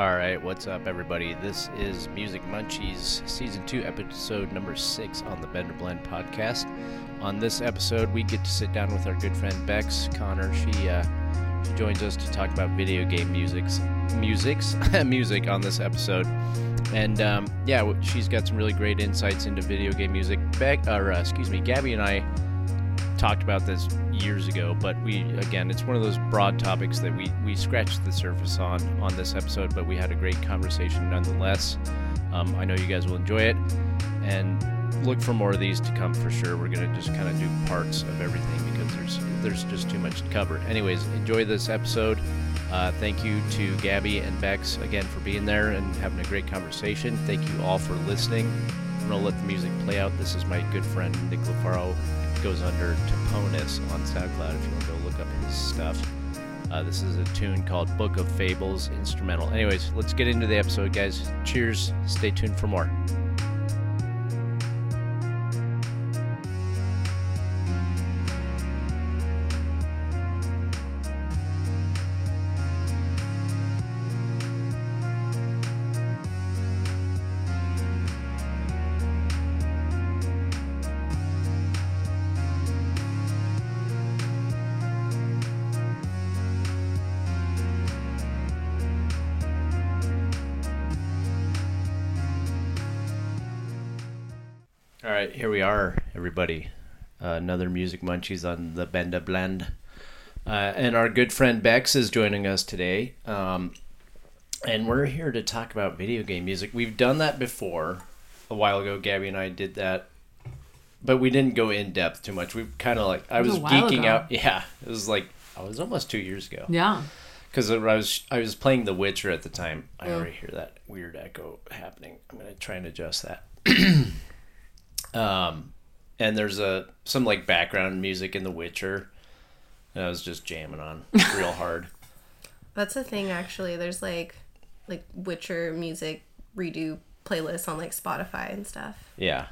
All right, what's up, everybody? This is Music Munchies, season two, episode number six on the Bender Blend podcast. On this episode, we get to sit down with our good friend Bex Conner. She uh, she joins us to talk about video game musics, musics, music on this episode, and um, yeah, she's got some really great insights into video game music. Beck, or uh, excuse me, Gabby and I talked about this years ago, but we again, it's one of those broad topics that we we scratched the surface on on this episode, but we had a great conversation nonetheless. Um, I know you guys will enjoy it, and look for more of these to come for sure. We're gonna just kind of do parts of everything because there's there's just too much to cover. Anyways, enjoy this episode. Uh, thank you to Gabby and Bex again for being there and having a great conversation. Thank you all for listening. I'm gonna let the music play out. This is my good friend Nick LaFaro goes under Toponus on SoundCloud if you want to go look up his stuff. Uh, this is a tune called Book of Fables instrumental. Anyways, let's get into the episode, guys. Cheers. Stay tuned for more. Here we are, everybody. Uh, another Music Munchies on the Bender Blend. Uh, and our good friend Bex is joining us today. Um, and we're here to talk about video game music. We've done that before. A while ago, Gabby and I did that. But we didn't go in depth too much. We kind of like, I was was geeking ago. out. Yeah, it was like, I was almost two years ago. Yeah. Because I was I was playing The Witcher at the time. I Mm. already hear that weird echo happening. I'm gonna try and adjust that. um, and there's a some like background music in The Witcher. And I was just jamming on real hard. That's a thing actually. There's like like Witcher music redo playlists on like Spotify and stuff. Yeah.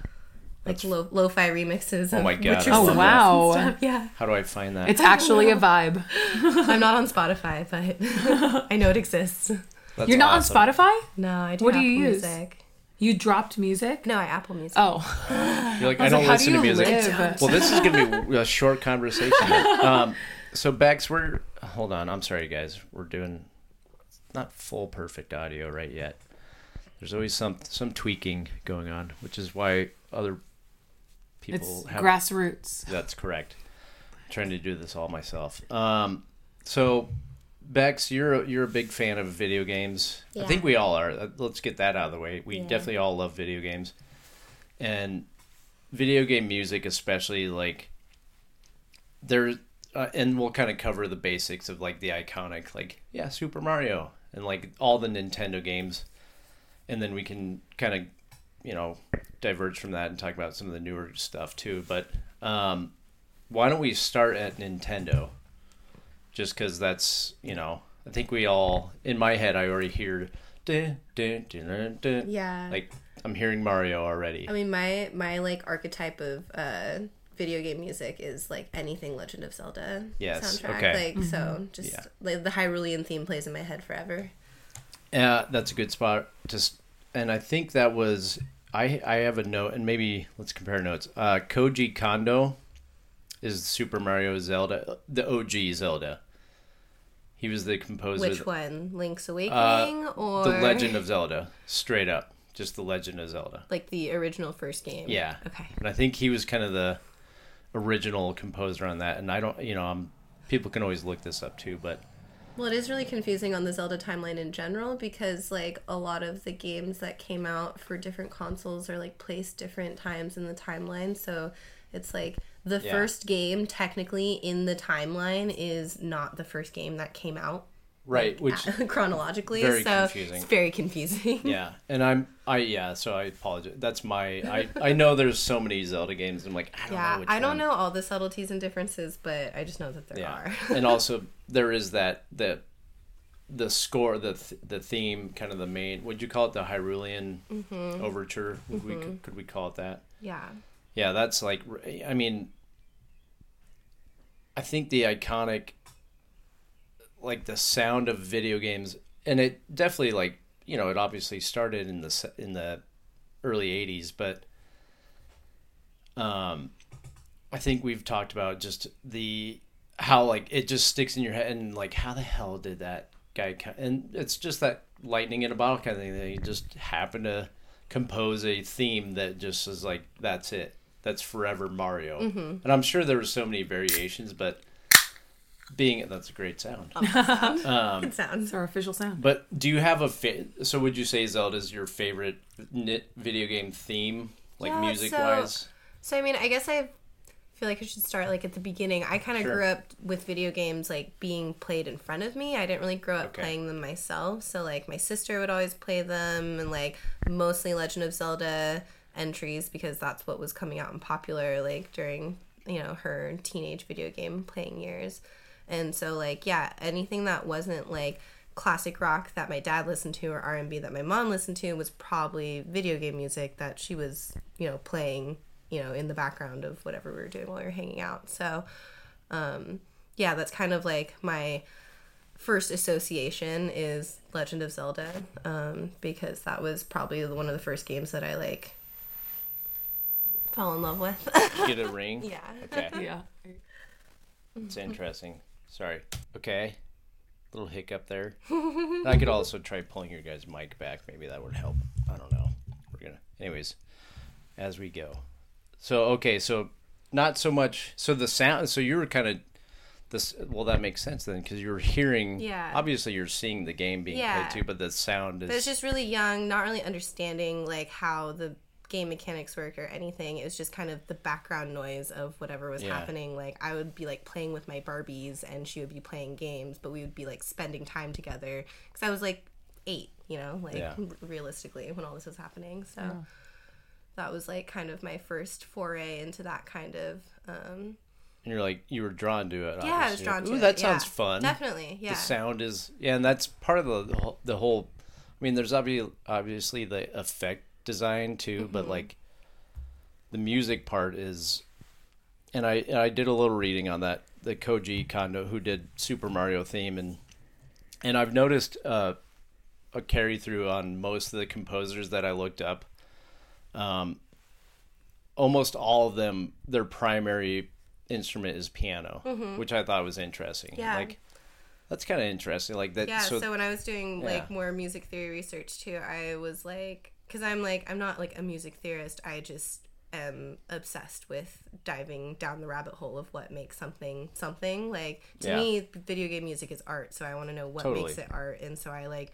Like lo- lo-fi remixes Oh of my God, Witcher Oh, wow. Yeah. How do I find that? It's actually a vibe. I'm not on Spotify, but I know it exists. That's You're not awesome. on Spotify? No, I do What do Apple you use? Music. You dropped music? No, I Apple Music. Oh. You're like I, was don't like, listen do to music. live? Well, this is gonna be a short conversation. Um, so Bex, we're hold on. I'm sorry, guys. We're doing not full perfect audio right yet. There's always some some tweaking going on, which is why other people It's have. grassroots. That's correct. I'm trying to do this all myself. Um, so Bex, you're a, you're a big fan of video games. I think we all are. Let's get that out of the way. We Yeah. definitely all love video games, and video game music, especially like there. Uh, and we'll kind of cover the basics of like the iconic, like yeah, Super Mario and like all the Nintendo games, and then we can kind of you know diverge from that and talk about some of the newer stuff too. But um, why don't we start at Nintendo? Just because that's you know I think we all in my head I already hear dun, dun, dun, dun, dun. Yeah. like I'm hearing Mario already. I mean, my my like archetype of uh video game music is like anything Legend of Zelda Yes, soundtrack. okay. Like so, just Yeah. like the Hyrulean theme plays in my head forever. Yeah, that's a good spot. Just and I think that was I I have a note and maybe let's compare notes. Uh, Koji Kondo is Super Mario Zelda, the OG Zelda. He was the composer. Which one? Link's Awakening or Uh, The Legend of Zelda, straight up, just the Legend of Zelda. like the original first game? Yeah. Okay. And I think he was kind of the original composer on that. And I don't, you know, I'm people can always look this up too, but Well, it is really confusing on the Zelda timeline in general because like a lot of the games that came out for different consoles are like placed different times in the timeline. So it's like the Yeah. first game technically in the timeline is not the first game that came out right, which chronologically. Very so confusing. it's very confusing. yeah, and I'm I yeah, so I apologize. That's my I I know there's so many Zelda games. I'm like I don't know Yeah, which I don't one. know all the subtleties and differences, but I just know that there Yeah, are. and also there is that the the score the th- the theme kind of the main would you call it the Hyrulean Mm-hmm. overture would we could we call it that yeah. yeah that's like I mean I think the iconic like the sound of video games and it definitely like you know it obviously started in the in the early 80s but um i think we've talked about just the how like it just sticks in your head and like how the hell did that guy co- and it's just that lightning in a bottle kind of thing he just happened to compose a theme that just is like that's it that's forever mario and i'm sure there were so many variations but being that's a great sound Um, It sounds. It's our official sound. but do you have a fa- so would you say Zelda's your favorite knit video game theme, like Yeah, music so- wise? So I mean, I guess I feel like I should start like at the beginning. I kind of Sure. grew up with video games like being played in front of me. I didn't really grow up Okay. playing them myself. So like my sister would always play them and like mostly Legend of Zelda entries because that's what was coming out and popular like during, you know, her teenage video game playing years. And so like yeah, anything that wasn't like classic rock that my dad listened to or R&B that my mom listened to was probably video game music that she was, you know, playing, you know, in the background of whatever we were doing while we were hanging out. So, um yeah, that's kind of like my first association is Legend of Zelda um because that was probably one of the first games that I like fell in love with. Get a ring. yeah. Okay, Yeah. it's interesting. Sorry. Okay, little hiccup there. I could also try pulling your guys' mic back. Maybe that would help. I don't know. We're gonna. Anyways, as we go. So okay, so not so much. So the sound. So you were kind of. This well, that makes sense then, because you're hearing. Yeah. Obviously, you're seeing the game being Yeah. played too, but the sound is. But it's just really young, not really understanding like how the game mechanics work or anything. It was just kind of the background noise of whatever was Yeah. happening. Like I would be like playing with my Barbies and she would be playing games, but we would be like spending time together because I was like eight, you know, like Yeah. r- realistically when all this was happening. So that was like kind of my first foray into that kind of. Um, And you're like you were drawn to it. yeah, I was obviously. drawn to Ooh, it. that yeah. sounds fun. Definitely, yeah. The sound is yeah, and that's part of the the whole- the whole. I mean, there's obviously obviously the effect design too, Mm-hmm. but like the music part is. And I and I did a little reading on that the Koji Kondo who did Super Mario theme and and I've noticed uh, a carry through on most of the composers that I looked up. Um, almost all of them, their primary instrument is piano, which I thought was interesting. Mm-hmm. Yeah. Like that's kind of interesting. Like that. Yeah, so, so, when I was doing like more music theory research too, I was like, because I'm like, I'm not like a music theorist. I just am obsessed with diving down the rabbit hole of what makes something something. Like to Yeah. me, video game music is art, so I want to know what Totally. makes it art, and so I like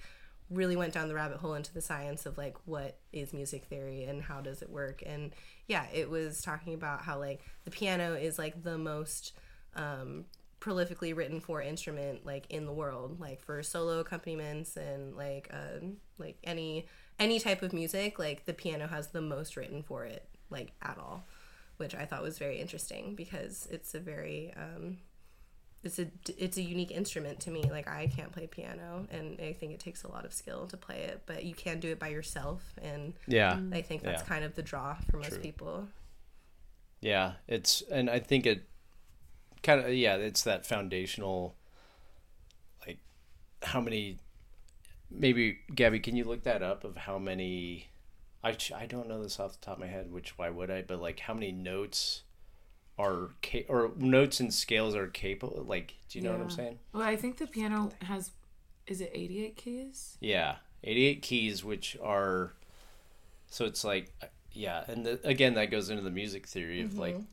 really went down the rabbit hole into the science of like what is music theory and how does it work and yeah it was talking about how like the piano is like the most um prolifically written for instrument like in the world like for solo accompaniments and like um like any any type of music like the piano has the most written for it like at all which i thought was very interesting because it's a very um it's a it's a unique instrument to me like i can't play piano and i think it takes a lot of skill to play it but you can do it by yourself and yeah, i think that's Yeah. kind of the draw for most True. people yeah. It's and I think it kind of yeah. It's that foundational. Like, how many? Maybe Gabby, can you look that up of how many? I I don't know this off the top of my head. Which why would I? But like, how many notes? Are ca- or notes and scales are capable? Like, do you know what I'm saying? Well, I think the piano has, is it 88 keys? Yeah, 88 keys, which are, so it's like, uh, yeah, and the, again, that goes into the music theory of like, mm-hmm.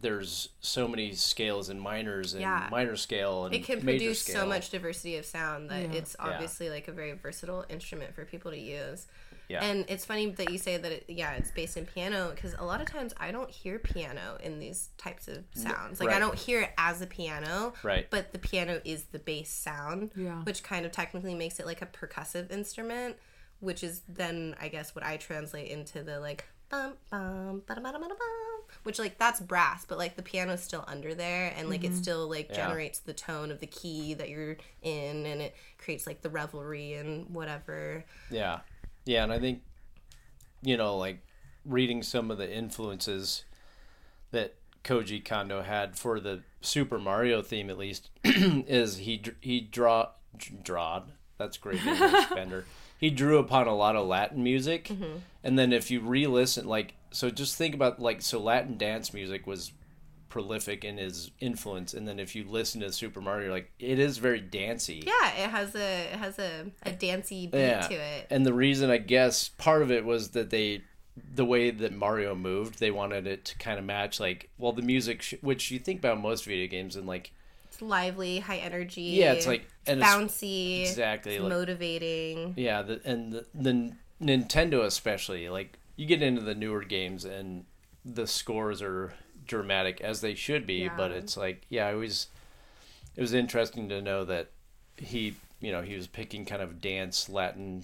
There's so many scales and minors and Yeah. minor scale and it can major produce scale. so much diversity of sound that Yeah. it's obviously like a very versatile instrument for people to use Yeah, and it's funny that you say that it, yeah it's based in piano because a lot of times i don't hear piano in these types of sounds like i don't hear it as a piano Right. but the piano is the bass sound Yeah. which kind of technically makes it like a percussive instrument which is then i guess what i translate into the like bum bum ba ba bum which like that's brass but like the piano's still under there and like it mm-hmm. still like Yeah. generates the tone of the key that you're in and it creates like the revelry and whatever. Yeah, yeah, and I think, you know, like reading some of the influences that Koji Kondo had for the Super Mario theme, at least, is he he draw drawed? That's great English Bender. He drew upon a lot of Latin music, Mm-hmm. and then if you re-listen, like so, just think about like so Latin dance music was prolific in his influence, and then if you listen to Super Mario, like it is very dancey. Yeah, it has a it has a, a dancey beat Yeah. to it. And the reason I guess part of it was that they the way that Mario moved, they wanted it to kind of match like well the music sh- which you think about most video games and like It's lively, high energy. yeah, it's like and it's, bouncy, exactly it's like, motivating. yeah, the, and the, the Nintendo especially like you get into the newer games and the scores are dramatic as they should be, but it's like yeah, it was it was interesting to know that he you know he was picking kind of dance Latin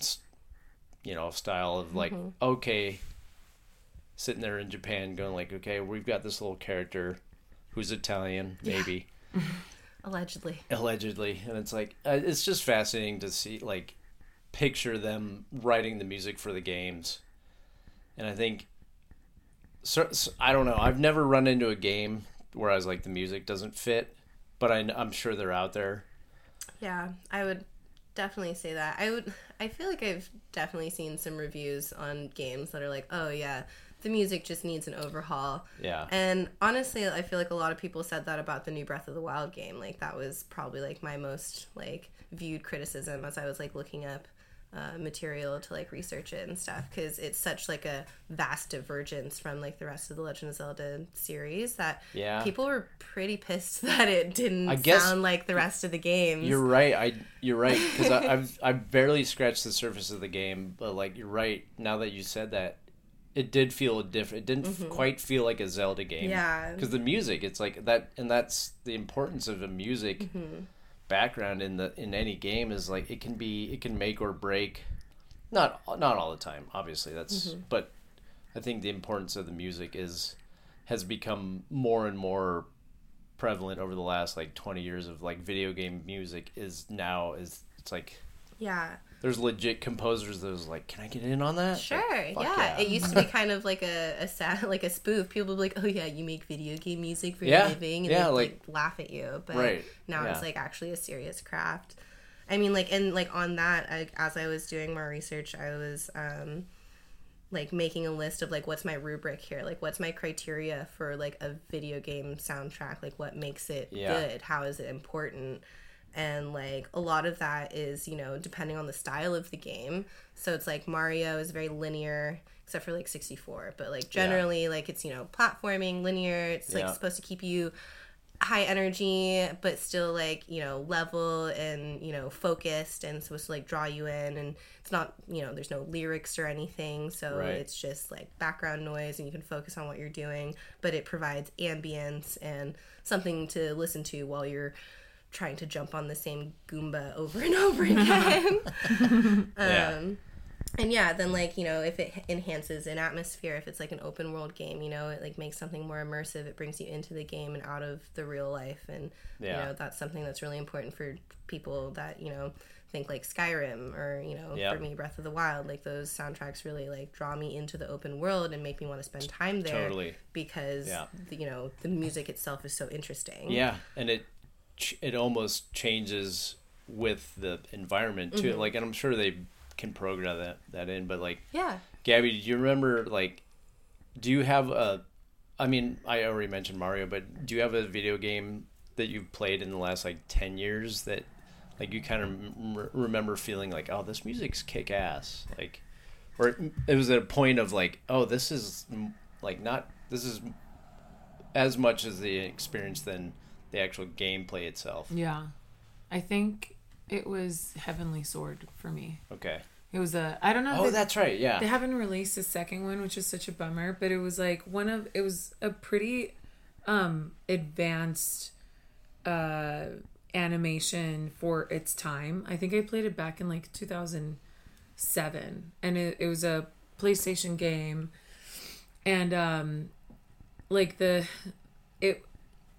you know style of like Mm-hmm. okay sitting there in Japan going like okay we've got this little character who's Italian maybe Allegedly. allegedly and it's like uh, it's just fascinating to see like picture them writing the music for the games and i think so, so- i don't know i've never run into a game where i was like the music doesn't fit but I, i'm sure they're out there Yeah, I would definitely say that. I would. I feel like I've definitely seen some reviews on games that are like, "Oh yeah, the music just needs an overhaul." yeah And honestly, I feel like a lot of people said that about the new Breath of the Wild game. Like that was probably like my most like viewed criticism as I was like looking up uh, material to like research it and stuff because it's such like a vast divergence from like the rest of the Legend of Zelda series that Yeah. people were pretty pissed that it didn't I guess sound like the rest of the games. You're right. I you're right because I've I've barely scratched the surface of the game, but like you're right. Now that you said that, it did feel different. It didn't f quite feel like a Zelda game. Mm-hmm. Yeah. Because the music, it's like that, and that's the importance of a music Mm-hmm. background in the in any game is like it can be it can make or break. Not not all the time, obviously. That's Mm-hmm. but I think the importance of the music is has become more and more prevalent over the last like 20 years of like video game music is now is it's like yeah. There's legit composers that was like can i get in on that Sure. Like, fuck yeah. It used to be kind of like a, a sad, like a spoof. People would be like, "Oh yeah, you make video game music for Yeah, living," and yeah, they'd, like- like, laugh at you. But Right, now yeah. it's like actually a serious craft. I mean, like, and like on that, I, as I was doing more research, I was um, like making a list of like what's my rubric here, like what's my criteria for like a video game soundtrack, like what makes it Yeah. good, how is it important, and like a lot of that is you know depending on the style of the game. So it's like Mario is very linear. Except for like 64, but like generally, like it's you know platforming, linear. It's like Yeah. supposed to keep you high energy but still like you know level and you know focused and supposed to like draw you in and it's not you know there's no lyrics or anything so Right. it's just like background noise and you can focus on what you're doing but it provides ambience and something to listen to while you're trying to jump on the same goomba over and over again yeah um, and yeah, then like you know, if it enhances an atmosphere, if it's like an open world game, you know, it like makes something more immersive. It brings you into the game and out of the real life, and Yeah. you know that's something that's really important for people that you know think like Skyrim or you know Yep. for me Breath of the Wild. Like those soundtracks really like draw me into the open world and make me want to spend time there Totally. because Yeah. the, you know the music itself is so interesting. yeah and it it almost changes with the environment too Mm-hmm. like and i'm sure they can program that that in but like yeah. Gabby, do you remember like do you have a I mean, I already mentioned Mario, but do you have a video game that you've played in the last like 10 years that like you kind of m- remember feeling like, "Oh, this music's kick ass." Like or it, it was at a point of like, "Oh, this is like not this is as much as the experience than the actual gameplay itself." Yeah. I think it was Heavenly Sword for me. Okay. It was a I don't know. Oh, they- that's right. Yeah. They haven't released a second one, which is such a bummer. But it was like one of it was a pretty um advanced uh animation for its time. I think I played it back in like 2007 and it, it was a PlayStation game and um like the it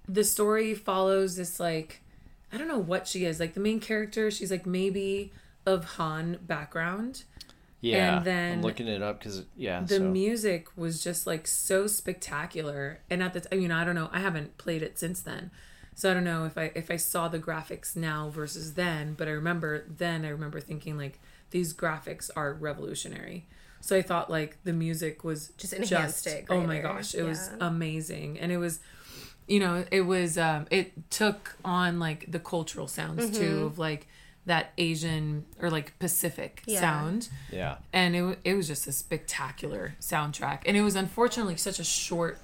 the story follows this like I don't know what she is. Like the main character, she's like maybe of Han background yeah. and then I'm looking it up cuz yeah, the so music was just like so spectacular and at the time you know i don't know i haven't played it since then So I don't know if I if I saw the graphics now versus then, but I remember then I remember thinking like these graphics are revolutionary. So I thought like the music was Just enhanced it Oh my gosh, it was amazing, and it was, you know, it was um, it took on like the cultural sounds Mm-hmm. too of like that Asian or like Pacific Yeah. sound, Yeah. and it it was just a spectacular soundtrack, and it was unfortunately such a short,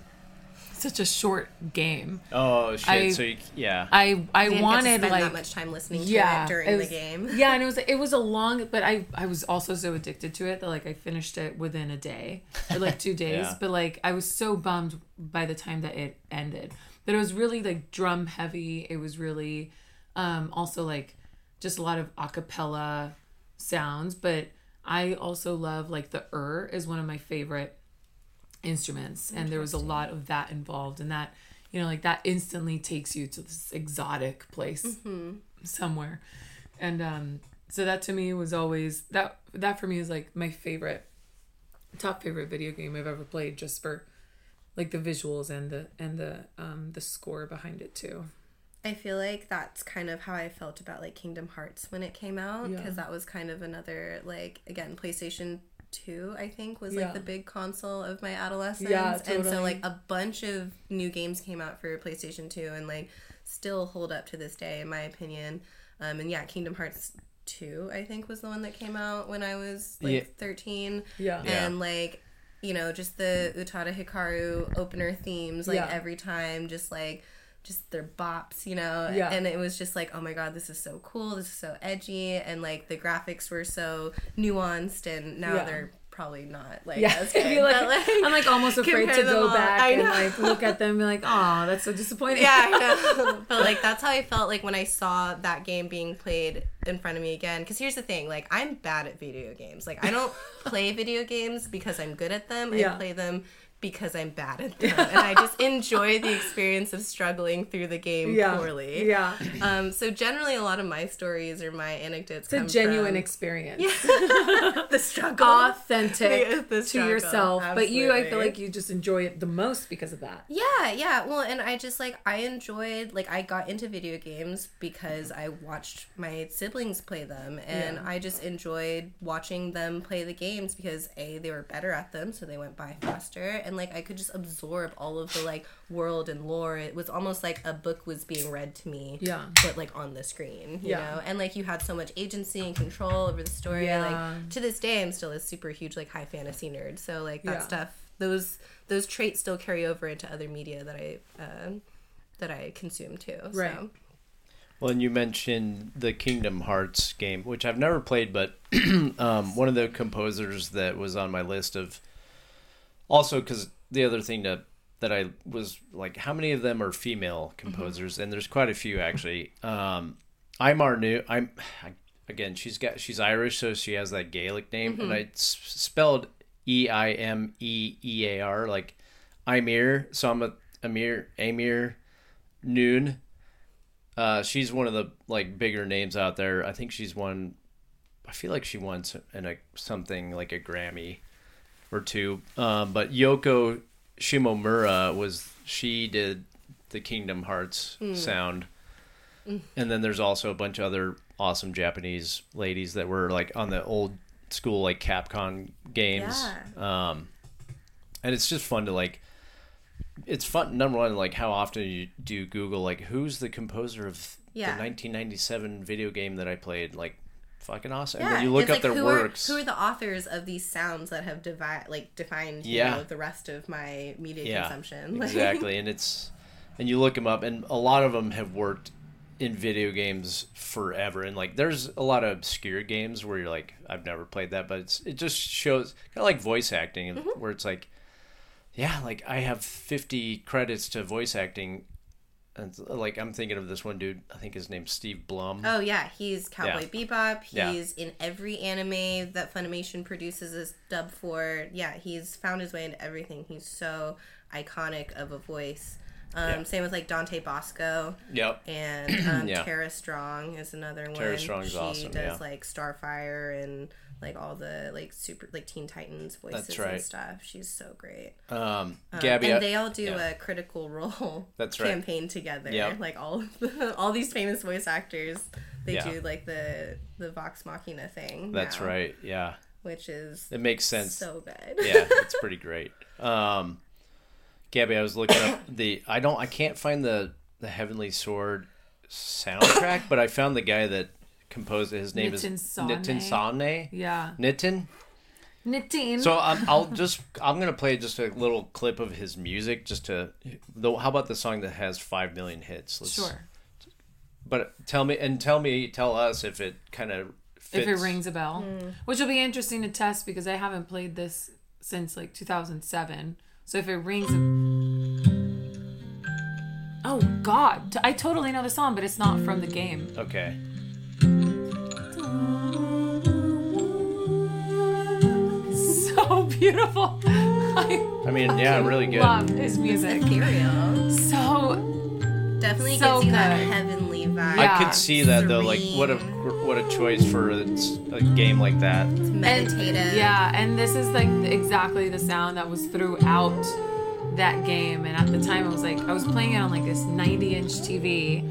such a short game. Oh shit. I- so you, yeah. I I We wanted get to spend like that much time listening to yeah it during it the game. yeah and it was it was a long but i i was also so addicted to it that like i finished it within a day or like two days Yeah. but like i was so bummed by the time that it ended but it was really like drum heavy. It was really um also like just a lot of a cappella sounds. But i also love like the ur is one of my favorite instruments. And there was a lot of that involved. And that you know like that instantly takes you to this exotic place somewhere. And um so that to me was always that that for me is like my favorite top favorite video game i've ever played just for like the visuals and the and the um the score behind it too I feel like that's kind of how I felt about like Kingdom Hearts when it came out Yeah. because that was kind of another like again PlayStation 2 I think was Yeah. like the big console of my adolescence Yeah, and so like a bunch of new games came out for PlayStation 2 and like still hold up to this day in my opinion um and yeah Kingdom Hearts 2 I think was the one that came out when I was like Yeah. 13 yeah Yeah. and like you know just the utada hikaru opener themes like Yeah. every time just like just their bops you know Yeah. and it was just like oh my god this is so cool this is so edgy and like the graphics were so nuanced and now Yeah. they're probably not like yeah as good, like, but, i'm like almost afraid to go all. back and like look at them and be like oh that's so disappointing yeah, I know. but like that's how I felt like when I saw that game being played in front of me again. Because here's the thing: like I'm bad at video games. Like I don't play video games because I'm good at them. Yeah. I play them because I'm bad at them, and I just enjoy the experience of struggling through the game yeah poorly. yeah Um. So generally, a lot of my stories or my anecdotes it's a genuine from experience the struggle. authentic The- the to struggle, yourself but you i feel like you just enjoy it the most because of that Yeah, yeah. Well, and I just like I enjoyed like I got into video games because I watched my siblings play them and Yeah. I just enjoyed watching them play the games because A they were better at them so they went by faster and like I could just absorb all of the like world and lore. It was almost like a book was being read to me. Yeah. But like on the screen, you Yeah. know. And like you had so much agency and control over the story. Yeah. Like to this day I'm still a super huge like high fantasy nerd. So like that Yeah. stuff those those traits still carry over into other media that I uh, that I consume too. Right. So. Well, and you mentioned the Kingdom Hearts game, which I've never played, but um, one of the composers that was on my list of also because the other thing that that I was like, how many of them are female composers? And there's quite a few actually. Um, I'm our new. I'm again. She's got she's Irish, so she has that Gaelic name, and I spelled E I M E E A R like Imir. So I'm a Amir Amir Noone. Uh, she's one of the like bigger names out there. I think she's won. I feel like she won s- in a something like a Grammy or two. Um, but Yoko Shimomura was she did the Kingdom Hearts sound, and then there's also a bunch of other awesome Japanese ladies that were like on the old school like Capcom games. Um, and it's just fun to like it's fun number one like how often you do google like who's the composer of Yeah. the 1997 video game that i played like fucking awesome Yeah, and then you look up like, their who works Are, who are the authors of these sounds that have devi- like defined you Yeah. know, the rest of my media yeah consumption? Exactly and it's and you look them up and a lot of them have worked in video games forever and like there's a lot of obscure games where you're like i've never played that but it's it just shows kind of like voice acting Mm-hmm. where it's like yeah like i have 50 credits to voice acting and like i'm thinking of this one dude i think his name's steve blum Oh yeah, he's Cowboy Bebop. Yeah. He's in every anime that Funimation produces as dub for. Yeah, he's found his way into everything. He's so iconic of a voice. Um, Yeah. Same with like Dante Basco. yep and um, Yeah. Tara Strong is another one. Tara Strong's she awesome, does yeah. like Starfire and like all the like super like Teen Titans voices right. and stuff. She's so great. Um, Um, Gabby, I- and they all do yeah. a critical role That's right. campaign together. Yep. Like all the, all these famous voice actors, they Yeah. do like the the Vox Machina thing. that's now, right. Yeah, Which is it makes sense. so good. yeah, it's pretty great. Um, Gabby, I was looking up the. I don't. I can't find the the Heavenly Sword soundtrack, but I found the guy that composed it. His name Nitin is Sawhney. Nitin Sawhney. Yeah. Nitin. Nitin. So I'm, um, I'll just I'm gonna play just a little clip of his music just to. Though, how about the song that has five million hits? Let's, sure. But tell me and tell me, tell us if it kind of If it rings a bell, hmm. which will be interesting to test because I haven't played this since like 2007. So if it rings, a... oh God, I totally know the song, but it's not from the game. Okay. Beautiful. I I mean, yeah, really good. love his music. Ethereal. So Definitely So gives you that heavenly vibe. Yeah. I could see that though. Like, what a what a choice for a, a game like that. Meditative. yeah, and this is like exactly the sound that was throughout that game. And at the time, I was like, I was playing it on like this 90 inch TV,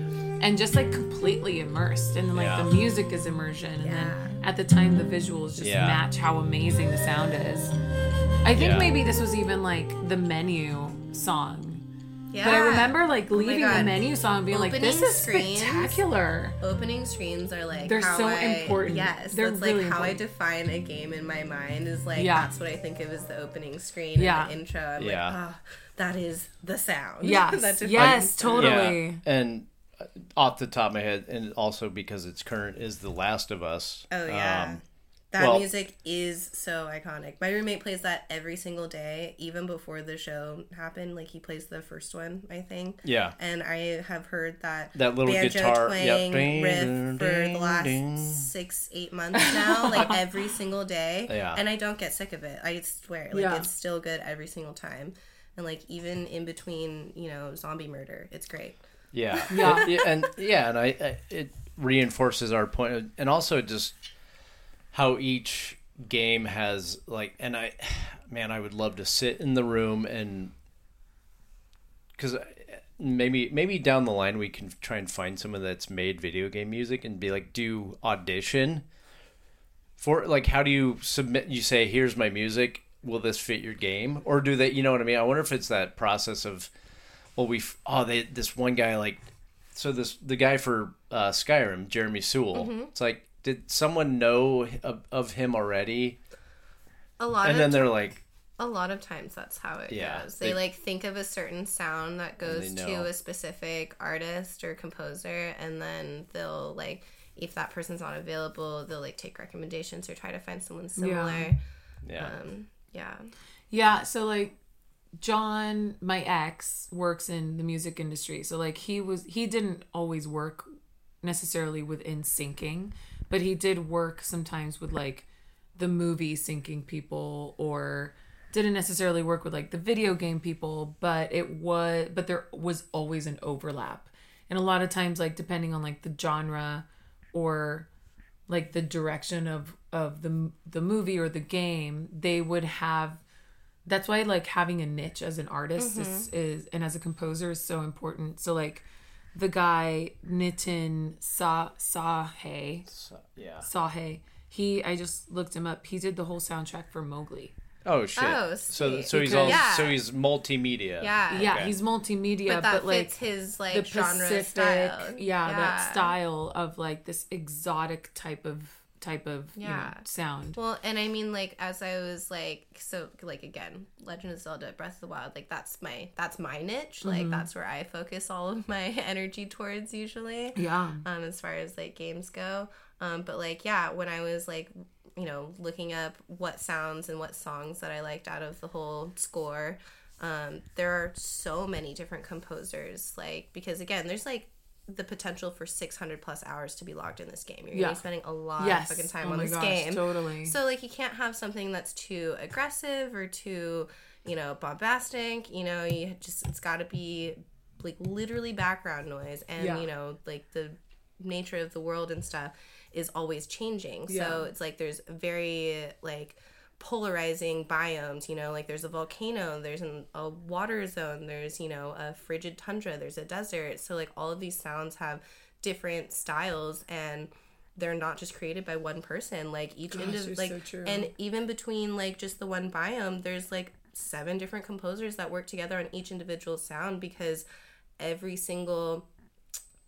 and just like completely immersed. And like Yeah. the music is immersion, and Yeah. then at the time, the visuals just Yeah. match how amazing the sound is. I think Yeah. maybe this was even like the menu song. Yeah. But I remember like leaving the menu song and being like, "This is screens. spectacular." opening screens are like They're how so I- important. Yes, They're that's really like how I define a game in my mind. Is like Yeah. that's what I think of as the opening screen Yeah. and the intro. I'm Yeah. like, ah, that is the sound. Yes, that defines yes, it. totally. Yeah, and off the top of my head, and also because it's current, is The Last of Us. Oh yeah. Um, that well- music is so iconic. My roommate plays that every single day, even before the show happened. Like he plays the first one, I think. yeah. And I have heard that That little banjo guitar- twang yep. riff Ding, for the last ding. six, eight months now, like every single day. Yeah. And I don't get sick of it. I swear, like Yeah. it's still good every single time. And like even in between, you know, zombie murder, it's great. Yeah, Yeah. It- and yeah, and I, I it reinforces our point, and also just how each game has like, and I, man, I would love to sit in the room and because uh, maybe maybe down the line we can try and find someone that's made video game music and be like do audition for like how do you submit you say here's my music. Will this fit your game? Or do they you know what i mean? I wonder if it's that process of well we f- oh they this one guy like so this the guy for uh, skyrim jeremy Soule Mm-hmm. it's like did someone know of, of him already A lot and of then they're like a lot of times that's how it Yeah, goes. They, they- like think of a certain sound that goes to a specific artist or composer, and then they'll like if that person's not available, they'll like take recommendations or try to find someone similar. yeah Um, yeah. Yeah, so like John, my ex, works in the music industry. So like he was he didn't always work necessarily within syncing, but he did work sometimes with like the movie syncing people or didn't necessarily work with like the video game people, but it was but there was always an overlap. And a lot of times like depending on like the genre or like the direction of of the the movie or the game, they would have that's why like having a niche as an artist is, mm-hmm. is and as a composer is so important. So like the guy Nitin Sa Sahe so, yeah Sahe, he I just looked him up. He did the whole soundtrack for Mowgli. oh shit Oh, so sweet. so he's all Yeah. so he's multimedia Yeah. Yeah, Okay. he's multimedia, But that but, like fits his like the genre Pacific, style. Yeah, that style of like this exotic type of type of you know, Yeah. sound. Well, and I mean, like as I was like, so like again, Legend of Zelda: Breath of the Wild, like that's my that's my niche. Like that's where I focus all of my energy towards usually. Yeah. um, as far as like games go. Um, but like, yeah, when I was like, you know, looking up what sounds and what songs that I liked out of the whole score, um, there are so many different composers. Like, because again, there's like the potential for 600 plus hours to be logged in this game. You're Yeah. gonna be spending a lot Yes. of fucking time oh on my this gosh, game. Totally. So like you can't have something that's too aggressive or too, you know, bombastic. You know, you just it's got to be like literally background noise and Yeah. you know like the nature of the world and stuff. is always changing. Yeah. So it's like there's very like polarizing biomes you know like there's a volcano there's an, a water zone there's you know a frigid tundra there's a desert. So like all of these sounds have different styles and they're not just created by one person. Like each Gosh, indiv- like so and even between like just the one biome there's like seven different composers that work together on each individual sound because every single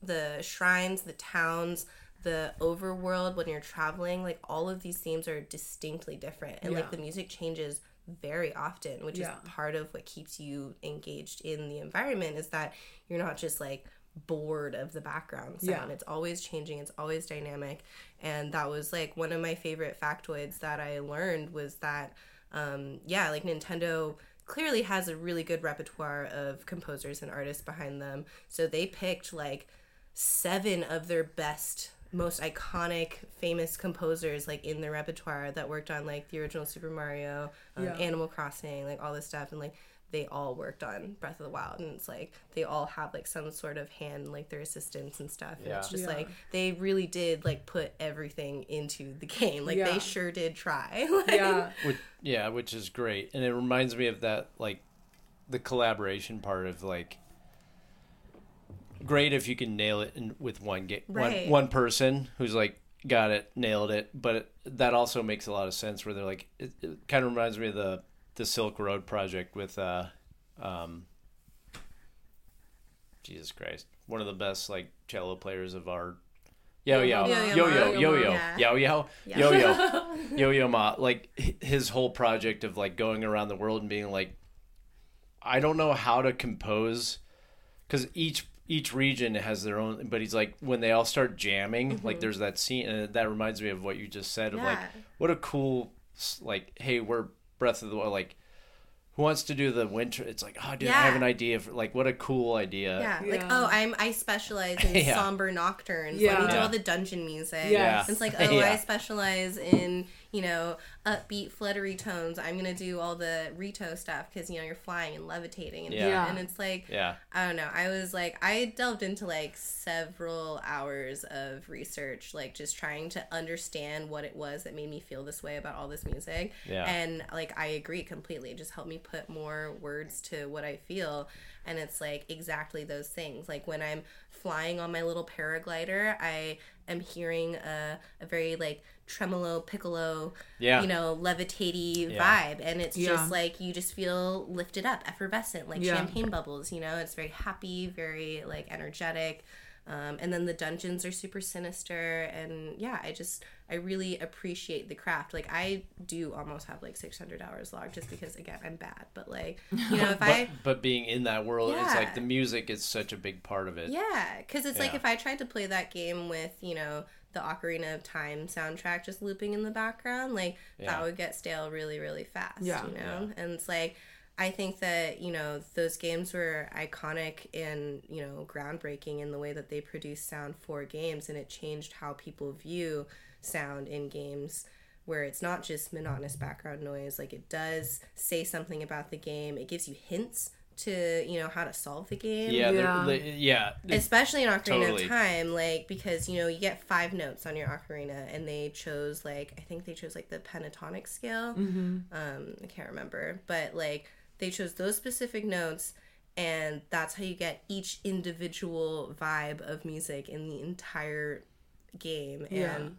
the shrines the towns the overworld when you're traveling like all of these themes are distinctly different. And like the music changes very often which Yeah. is part of what keeps you engaged in the environment is that you're not just like bored of the background sound. Yeah. it's always changing. It's always dynamic. And that was like one of my favorite factoids that i learned was that um yeah like nintendo clearly has a really good repertoire of composers and artists behind them. So they picked like seven of their best most iconic famous composers like in their repertoire that worked on like the original super mario um, Yeah. animal crossing like all this stuff and like they all worked on breath of the wild and it's like they all have like some sort of hand like their assistants and stuff and it's just Yeah. like they really did like put everything into the game like Yeah. they sure did try Like, yeah Which, yeah, which is great, and it reminds me of that like the collaboration part of like great if you can nail it in, with one get Right. one one person who's like got it nailed it, but it, that also makes a lot of sense where they're like it, it kind of reminds me of the the Silk Road project with uh um Jesus Christ one of the best like cello players of our Yo yo Yo-Yo yo yo yo yo yo yo yo yo Yo Yo Ma, like his whole project of like going around the world and being like, I don't know how to compose, because each each region has their own. But he's like, when they all start jamming, like there's that scene, and that reminds me of what you just said of like, Mm-hmm. What a cool like, hey, we're Breath of the Wild, like. Who wants to do the winter? It's like, oh, dude, I have an idea for like, what a cool idea. Yeah, like oh, I'm I specialize in Yeah. somber nocturnes. Let Yeah. me do Yeah. all the dungeon music. Yes. It's like oh, Yeah. I specialize in you know upbeat fluttery tones. I'm gonna do all the Rito stuff because you know you're flying and levitating and Yeah. and it's like Yeah. I don't know. I was like, I delved into like several hours of research, like just trying to understand what it was that made me feel this way about all this music. Yeah. And like, I agree completely. It just helped me put more words to what I feel. And it's like exactly those things. Like when I'm flying on my little paraglider, I am hearing a, a very like tremolo piccolo, Yeah. you know, levitatey Yeah. vibe. And it's Yeah. just like you just feel lifted up, effervescent, like Yeah. champagne bubbles, you know? It's very happy, very like energetic. Um, and then the dungeons are super sinister. And yeah, I just, I really appreciate the craft. Like, I do almost have like 600 hours logged just because, again, I'm bad. But like, you know, if But, I, but being in that world, it's like the music is such a big part of it. yeah, because it's like if I tried to play that game with, you know, the Ocarina of Time soundtrack just looping in the background, like Yeah. that would get stale really, really fast. Yeah. You know? And it's like I think that, you know, those games were iconic and, you know, groundbreaking in the way that they produced sound for games and it changed how people view sound in games where it's not just monotonous background noise like it does say something about the game it gives you hints to you know how to solve the game Yeah, they're- Yeah. they- yeah. especially in Ocarina Totally. of Time, like because you know you get five notes on your ocarina, and they chose like I think they chose like the pentatonic scale. Um, I can't remember, but like they chose those specific notes, and that's how you get each individual vibe of music in the entire game. Yeah. And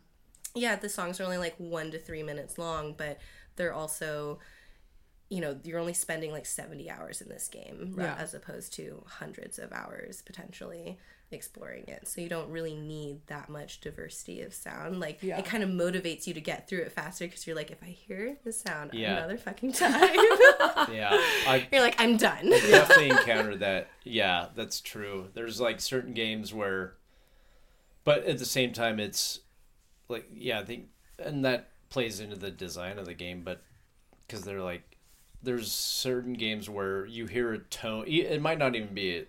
yeah, the songs are only like one to three minutes long, but they're also you know you're only spending like 70 hours in this game ra- Yeah. as opposed to hundreds of hours potentially exploring it so you don't really need that much diversity of sound like Yeah. it kind of motivates you to get through it faster because you're like if i hear the sound Yeah. another fucking time Yeah, I you're like i'm done definitely encountered that. Yeah, that's true. There's like certain games where, but at the same time, it's like yeah, I think, and that plays into the design of the game, but because they're like, there's certain games where you hear a tone. It might not even be a,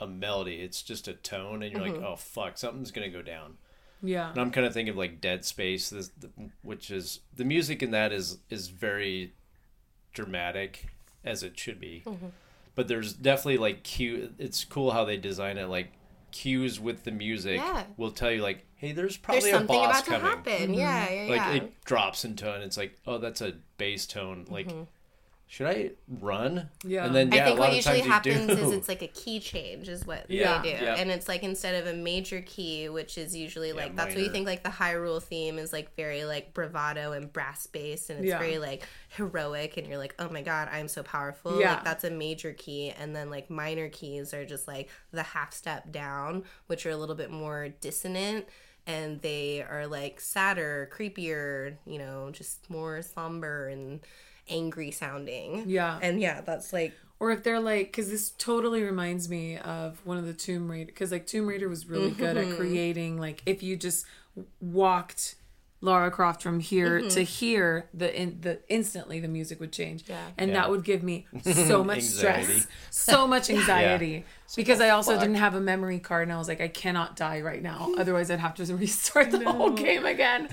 a melody. It's just a tone, and you're like, mm-hmm. oh fuck, something's gonna go down. Yeah. And I'm kind of thinking of like Dead Space, this, which is the music in that is is very dramatic as it should be. Mm-hmm. But there's definitely like cute. It's cool how they design it. Like cues with the music Yeah. will tell you like, hey, there's There's probably a something boss about to coming. happen. Yeah, yeah, Like yeah. it drops in tone. It's like, oh, that's a bass tone. Like, Mm-hmm. Should I run? Yeah. And then yeah, I think a lot what of usually happens do. is it's like a key change is what Yeah. they do. Yeah. And it's like instead of a major key, which is usually like that's what you think like the Hyrule theme is like very like bravado and brass based and it's Yeah. very like heroic and you're like, Oh my god, I'm so powerful. Yeah. Like that's a major key and then like minor keys are just like the half step down, which are a little bit more dissonant and they are like sadder, creepier, you know, just more somber and angry sounding. Yeah. And yeah, that's like or if they're like because this totally reminds me of one of the tomb raider because like tomb raider was really good Mm-hmm. at creating like if you just walked lara croft from here Mm-hmm. to here the in the instantly the music would change Yeah. and Yeah. that would give me so much stress so much anxiety because i also didn't have a memory card and i was like i cannot die right now otherwise i'd have to restart the whole game again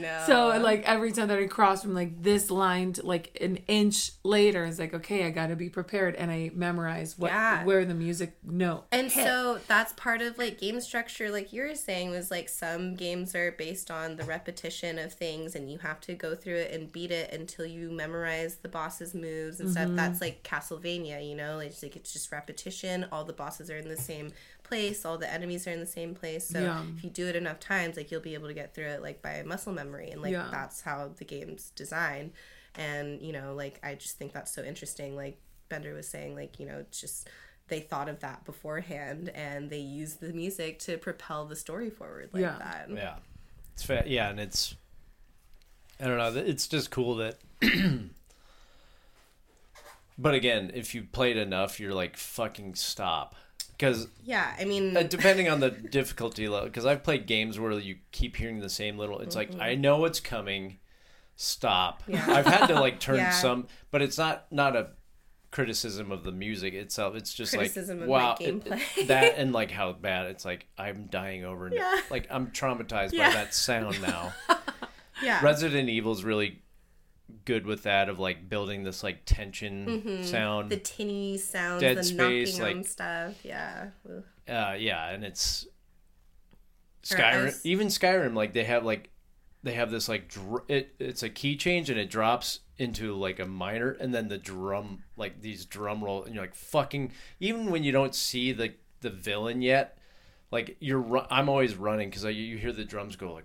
no. so like every time that I cross from like this line to like an inch later, it's like okay, I gotta be prepared, and I memorize what Yeah. where the music note. And so that's part of like game structure, like you were saying, was like some games are based on the repetition of things, and you have to go through it and beat it until you memorize the boss's moves and Mm-hmm. stuff. That's like Castlevania, you know, it's like it's just repetition. All the bosses are in the same place, all the enemies are in the same place. So Yeah. if you do it enough times, like you'll be able to get through it like by muscle memory, and like Yeah. that's how the game's designed. And you know, like I just think that's so interesting. Like Bender was saying, like you know, it's just they thought of that beforehand and they used the music to propel the story forward like Yeah. that. Yeah, it's fair. yeah, and it's I don't know. It's just cool that. but again, if you played enough, you're like fucking stop because Yeah, I mean, uh, depending on the difficulty level. Because I've played games where you keep hearing the same little. It's like I know it's coming. Stop. Yeah. I've had to like turn Yeah. some, but it's not not a criticism of the music itself. It's just Criticism like wow, it- gameplay. that and like how bad it's like I'm dying over. Yeah. Like I'm traumatized by that sound now. yeah, Resident Evil's really good with that of like building this like tension sound. Mm-hmm. the tinny sounds, Dead the Space, knocking on stuff. Yeah, uh, yeah, and it's Skyrim. was- Even Skyrim, like they have like they have this like dr- it. It's a key change and it drops into like a minor, and then the drum like these drum roll, and you're like fucking. Even when you don't see the the villain yet, like you're. I'm always running because you hear the drums go like.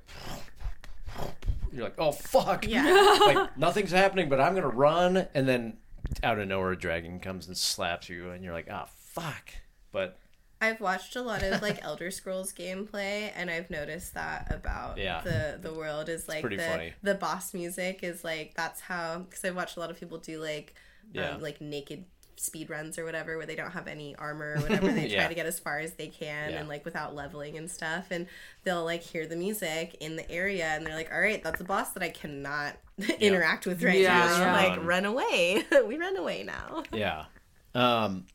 You're like, oh fuck! yeah, like nothing's happening, but I'm gonna run, and then out of nowhere, a dragon comes and slaps you, and you're like, ah, fuck. But I've watched a lot of like Elder Scrolls gameplay, and I've noticed that about Yeah. the the world is like the funny. the boss music is like that's how because I've watched a lot of people do like Yeah. um, like naked speed runs or whatever where they don't have any armor or whatever they try to get as far as they can Yeah. and like without leveling and stuff and they'll like hear the music in the area and they're like all right that's a boss that i cannot interact with right Yeah, now yeah. like run away we run away now yeah, um,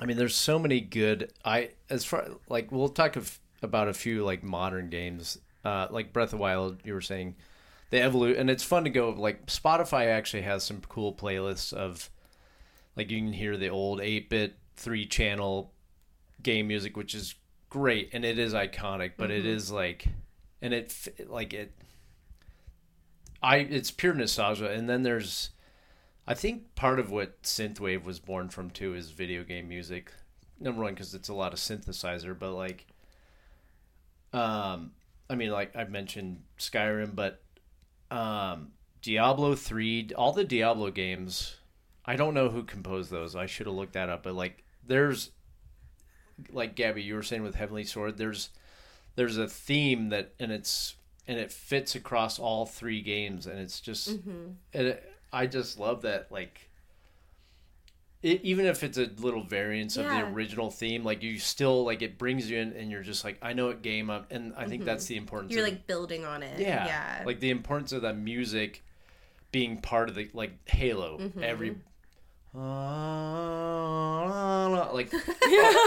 I mean, there's so many good. I as far like we'll talk of, about a few like modern games, uh, like Breath of Wild. You were saying the evolute, and it's fun to go. Like Spotify actually has some cool playlists of like you can hear the old eight bit three channel game music, which is great and it is iconic, but it is like, and it like it. I it's pure nostalgia, and then there's, I think part of what synthwave was born from too is video game music. Number one, because it's a lot of synthesizer, but like, um, I mean, like I've mentioned Skyrim, but um, Diablo three, all the Diablo games. I don't know who composed those. I should have looked that up, but like, there's, like Gabby, you were saying with Heavenly Sword, there's, there's a theme that, and it's and it fits across all three games, and it's just, and it, I just love that like. It, even if it's a little variance of the original theme, like you still like it brings you in, and you're just like, I know what game I'm, and I think that's the importance. you're of like building on it yeah, yeah like the importance of that music being part of the like Halo. Mm-hmm. Every like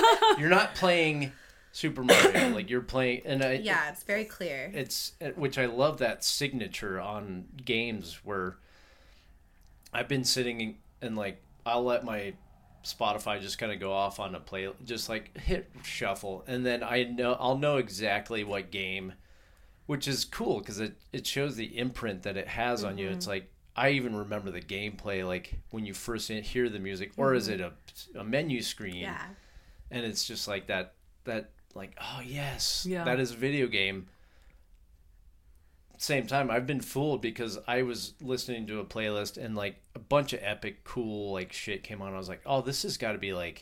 you're not playing Super Mario, like you're playing, and I, yeah it's very clear it's uh, which I love that signature on games where I've been sitting and like I'll let my Spotify just kind of go off on a play, just like hit shuffle, and then I know I'll know exactly what game, which is cool because it it shows the imprint that it has on you. It's mm-hmm. like I even remember the gameplay, like when you first hear the music, or is it a a menu screen? Yeah. and it's just like that that like oh yes Yeah. that is a video game same time i've been fooled because i was listening to a playlist and like a bunch of epic cool like shit came on i was like oh this has got to be like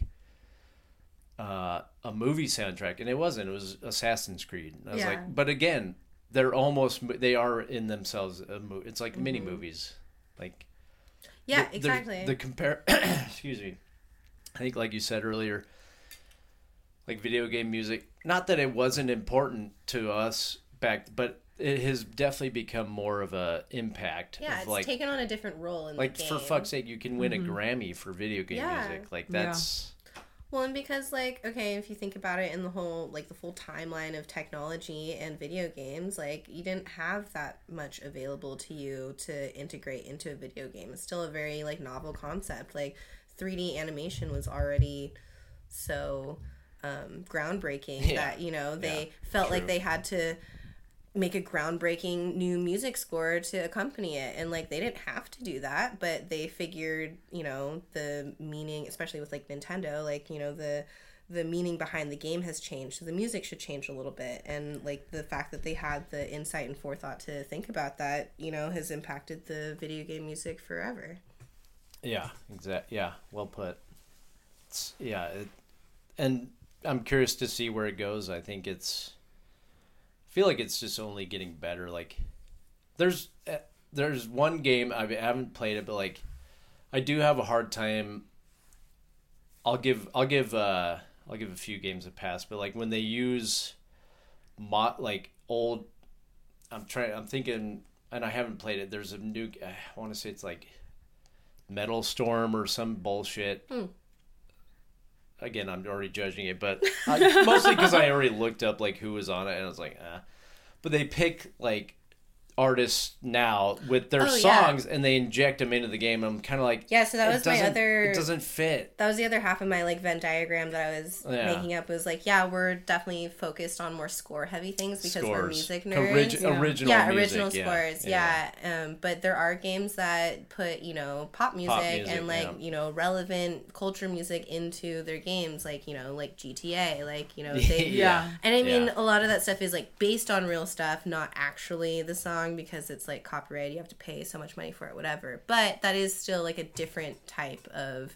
uh, a movie soundtrack and it wasn't it was assassin's creed And i was Yeah. like but again they're almost they are in themselves a mo- it's like mini movies like Yeah, the- the- exactly. The, compare, excuse me. I think, like you said earlier, like video game music. Not that it wasn't important to us back, but it has definitely become more of a impact. yeah, of it's like, taken on a different role in like the game. for fuck's sake, you can win a mm-hmm. Grammy for video game Yeah. music. Like Yeah. that's Well, and because like okay, if you think about it in the whole like the full timeline of technology and video games, like you didn't have that much available to you to integrate into a video game. It's still a very like novel concept. Like 3D animation was already so um, groundbreaking Yeah. that you know they Yeah, felt like they had to make a groundbreaking new music score to accompany it and like they didn't have to do that but they figured you know the meaning especially with like nintendo like you know the the meaning behind the game has changed so the music should change a little bit and like the fact that they had the insight and forethought to think about that you know has impacted the video game music forever yeah, exact. Yeah, well put. It's, yeah, it, and I'm curious to see where it goes. I think it's. Feel like it's just only getting better. Like, there's eh, there's one game I haven't played it, but like, I do have a hard time. I'll give I'll give uh I'll give a few games a pass, but like when they use, mod like old, I'm trying I'm thinking, and I haven't played it. There's a new I want to say it's like Metal Storm or some bullshit. Again, I'm already judging it, but I, mostly because I already looked up like who was on it, and I was like, ah. But they pick like artists now with their Oh, yeah. songs, and they inject them into the game. I'm kind of like, yeah so that was my other It doesn't fit. that was the other half of my like Venn diagram that I was Yeah. making up was like, yeah, we're definitely focused on more score heavy things because we're Scores. music Origi- nerds. Yeah. Original, yeah, music, original yeah, scores. Yeah. Um, but there are games that put, you know, pop music, music, and like, yeah. you know, relevant culture music into their games, like, you know, like GTA, like, you know, they Yeah. and I mean, Yeah. a lot of that stuff is like based on real stuff, not actually the song because it's like copyright. You have to pay so much money for it, whatever. But that is still like a different type of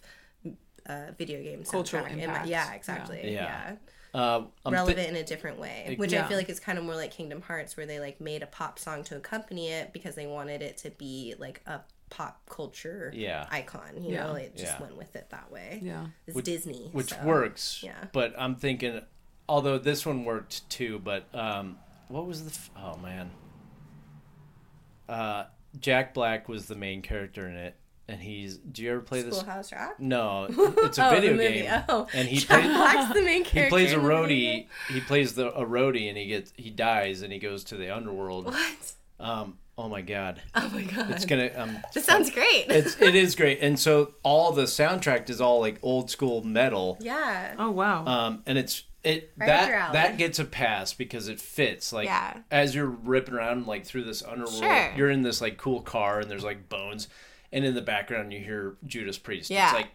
uh, video game Cultural soundtrack. in my- yeah, exactly. Yeah. Yeah. Uh, I'm Relevant in a different way, which I feel like is kind of more like Kingdom Hearts, where they like made a pop song to accompany it because they wanted it to be like a pop culture Yeah. icon. You Yeah. know, it just Yeah. went with it that way. Yeah. It's Disney, which so- works. yeah. But I'm thinking, although this one worked too, but um, what was the? F- oh man. Uh, Jack Black was the main character in it, and he's. Do you ever play this? Schoolhouse Rock. No, it's a Oh, video the game, Oh, and he Jack plays. Black's the main He plays a in roadie. He plays the a roadie, and he gets he dies, and he goes to the underworld. What? Um. Oh my god, Oh my god. it's gonna um. this sounds great. It's it is great, and so all the soundtrack is all like old school metal. yeah. Oh wow. um, and it's it Right that that gets a pass because it fits like Yeah. as you're ripping around like through this underworld Sure. you're in this like cool car and there's like bones and in the background you hear Judas Priest Yeah. it's like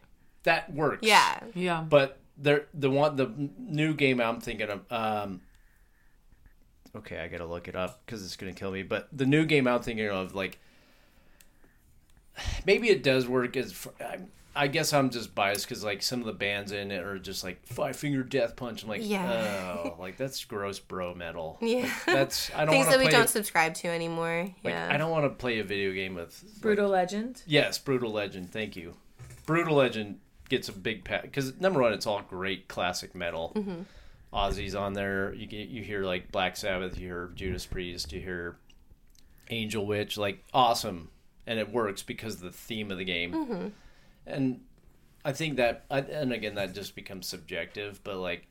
that works Yeah. yeah. but there the one the new game I'm thinking of um okay I gotta look it up because it's gonna kill me but the new game I'm thinking of like maybe it does work as fr- I, I guess I'm just biased because like some of the bands in it are just like Five Finger Death Punch. I'm like, Yeah. oh, like that's gross, bro metal. Yeah. Like, that's I don't Things that to we don't subscribe to anymore. like, yeah. I don't want to play a video game with like- Brutal Legend. yes, Brutal Legend. Thank you. Brutal Legend gets a big pat because number one, it's all great classic metal. Mm-hmm. Ozzy's on there. You get you hear like Black Sabbath. You hear Judas Priest. You hear Angel Witch. Like awesome, and it works because of the theme of the game. Mm-hmm. And I think that, and again, that just becomes subjective. But like,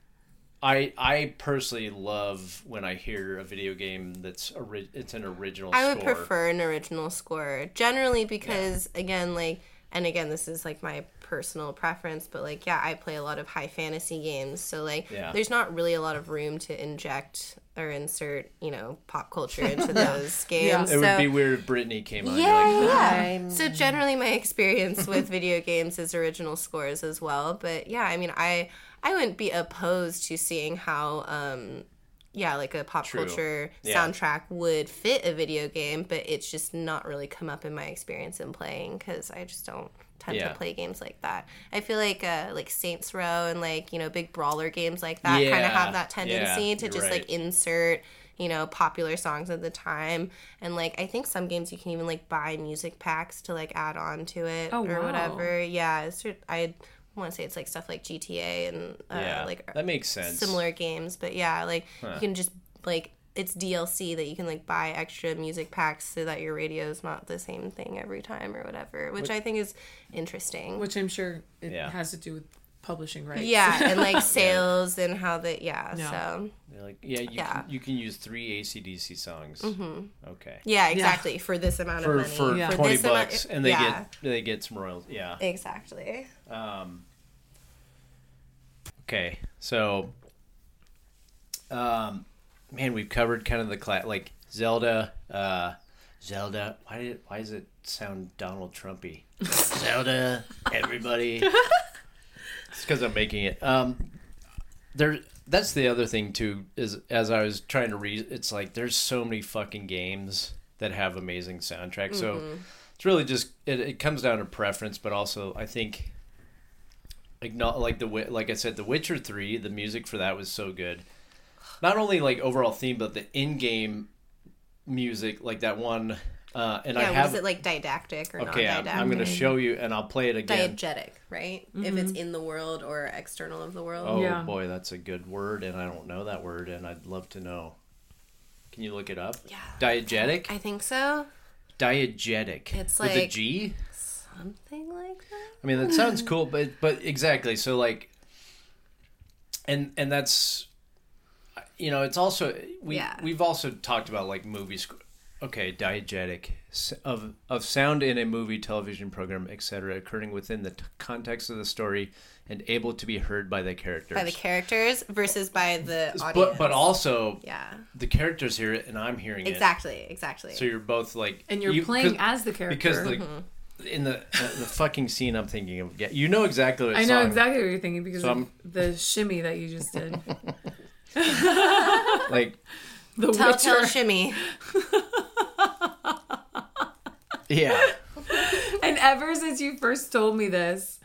I I personally love when I hear a video game that's ori- it's an original score. I would score. prefer an original score generally because again, like and again, this is like my personal preference, but like, yeah, I play a lot of high fantasy games. So, like, Yeah. there's not really a lot of room to inject or insert, you know, pop culture into those games. It would be weird if Britney came on. yeah, You're like, yeah. So generally, my experience with video games is original scores as well. But yeah, I mean, I I wouldn't be opposed to seeing how, um, yeah, like a pop True. culture Yeah. soundtrack would fit a video game. But it's just not really come up in my experience in playing because I just don't tend Yeah. to play games like that. I feel like uh, like Saints Row and like you know big brawler games like that kind of have that Yeah, tendency to just right. like insert you know popular songs at the time and like i think some games you can even like buy music packs to like add on to it Oh, or wow. whatever yeah it's, sort- i want to say it's like stuff like gta and uh, yeah, like that makes sense. similar games but yeah like you can just like it's dlc that you can like buy extra music packs so that your radio is not the same thing every time or whatever which i think is interesting Which I'm sure it Yeah. has to do with publishing rights. yeah and like sales and how they yeah Yeah. so They're like, yeah, you Yeah. can you can use three ACDC songs. Mm-hmm. Okay. yeah exactly for this amount For of money for Yeah. twenty this amount- bucks, and they yeah. get they get some royalties. Yeah. exactly Um, okay, so, um, man, we've covered kind of the cla- like Zelda. Uh, Zelda. Why did why does it sound Donald Trumpy? Zelda. Everybody. it's because I'm making it. Um, there. That's the other thing too. Is as I was trying to read, it's like there's so many fucking games that have amazing soundtracks. So it's really just it, it comes down to preference, but also I think like not like the like I said, The Witcher Three, the music for that was so good. Not only like overall theme, but the in-game music, like that one. Uh, and I yeah have was it like didactic or okay, not I'm, didactic I'm going to show you, and I'll play it again. diegetic right if it's in the world or external of the world Oh Yeah. boy, that's a good word, and I don't know that word, and I'd love to know. Can you look it up? Yeah. Diegetic. i think so Diegetic. It's with a like- G. something like that I mean, that sounds cool, but but exactly. So like, and and that's, you know, it's also we Yeah. we've also talked about like movie sc- Okay, diegetic of of sound in a movie, television program, etc., occurring within the t- context of the story and able to be heard by the characters. by the characters versus by the audience but but also yeah the characters hear it and I'm hearing it. exactly exactly So you're both like, And you're you- playing 'cause- as the character. because like Mm-hmm. in the uh, the fucking scene I'm thinking of. Yeah, you know exactly what I know song. exactly what you're thinking because So of I'm- the shimmy that you just did. Like The telltale Witcher. shimmy yeah. And ever since you first told me this,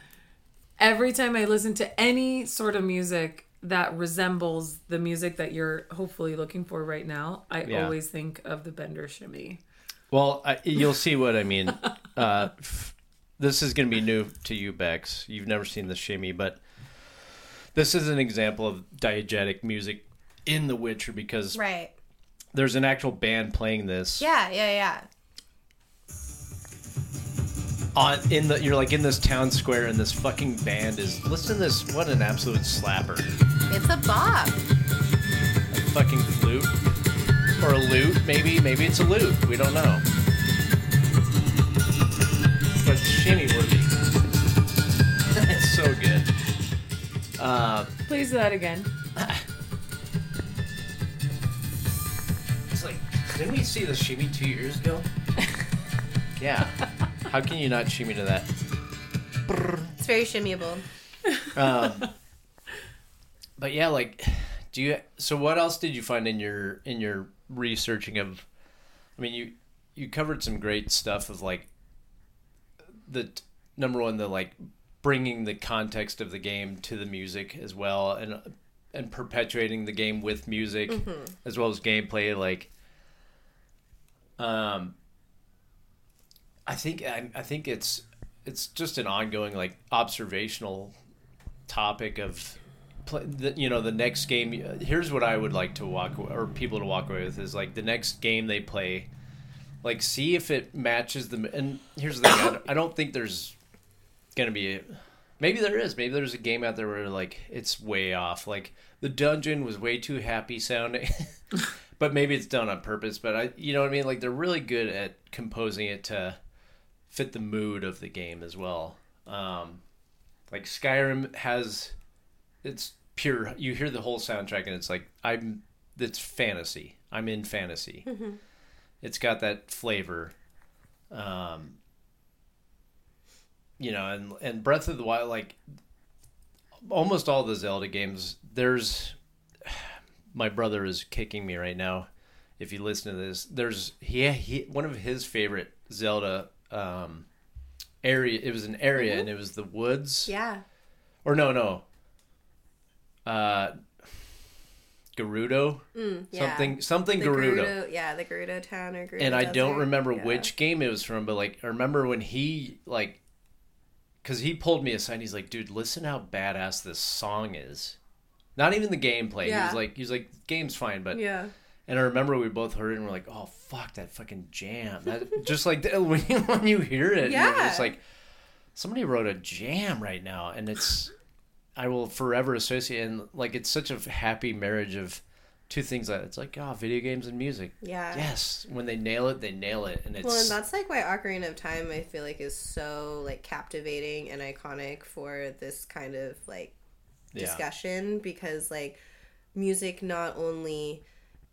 every time I listen to any sort of music that resembles the music that you're hopefully looking for right now, I Yeah. always think of the Bender shimmy. Well, I, you'll see what I mean. Uh, f- this is going to be new to you, Bex. You've never seen the shimmy, but this is an example of diegetic music in The Witcher because right. there's an actual band playing this. Yeah yeah yeah. On in the you're like in this town square and this fucking band is listen to this what an absolute slapper. It's a bop. A fucking flute? Or a lute maybe? Maybe it's a lute. We don't know. But shimmy worthy it's so good uh Please do that again. it's like didn't we see the shimmy two years ago yeah how can you not shimmy to that it's very shimmyable um, but yeah, like, do you? So, what else did you find in your in your researching of? I mean, you you covered some great stuff of like the number one, the like bringing the context of the game to the music as well, and and perpetuating the game with music as well as gameplay. Like, um, I think I, I think it's it's just an ongoing like observational topic of play, the, you know the next game here's what i would like to walk or people to walk away with is like the next game they play like see if it matches the and here's the thing I, don't- I don't think there's gonna be maybe there is maybe there's a game out there where like it's way off like the dungeon was way too happy sounding but maybe it's done on purpose but i you know what i mean like they're really good at composing it to fit the mood of the game as well. Um, like Skyrim has, it's pure. You hear the whole soundtrack and it's like I'm. It's fantasy. I'm in fantasy. It's got that flavor. Um, you know, and and Breath of the Wild, like almost all the Zelda games, there's my brother is kicking me right now. If you listen to this, there's he, he one of his favorite Zelda um, area. It was an area, and it was the woods. Yeah. Or no, no. Uh, Gerudo, Mm, yeah. something something The Gerudo. Gerudo, yeah, the Gerudo town or Gerudo and I don't remember Yeah. which game it was from, but like I remember when he like, because he pulled me aside. and He's like, "Dude, listen how badass this song is." Not even the gameplay. He was like, he was like, "Game's fine," but Yeah. and I remember we both heard it and we're like, "Oh fuck that fucking jam!" That just like when you when you hear it, yeah, Yeah. it's like somebody wrote a jam right now, and it's I will forever associate and like it's such a happy marriage of two things that it's like oh video games and music. Yeah. Yes, when they nail it, they nail it, and it's Well, and that's like why Ocarina of Time I feel like is so like captivating and iconic for this kind of like yeah, discussion because like music not only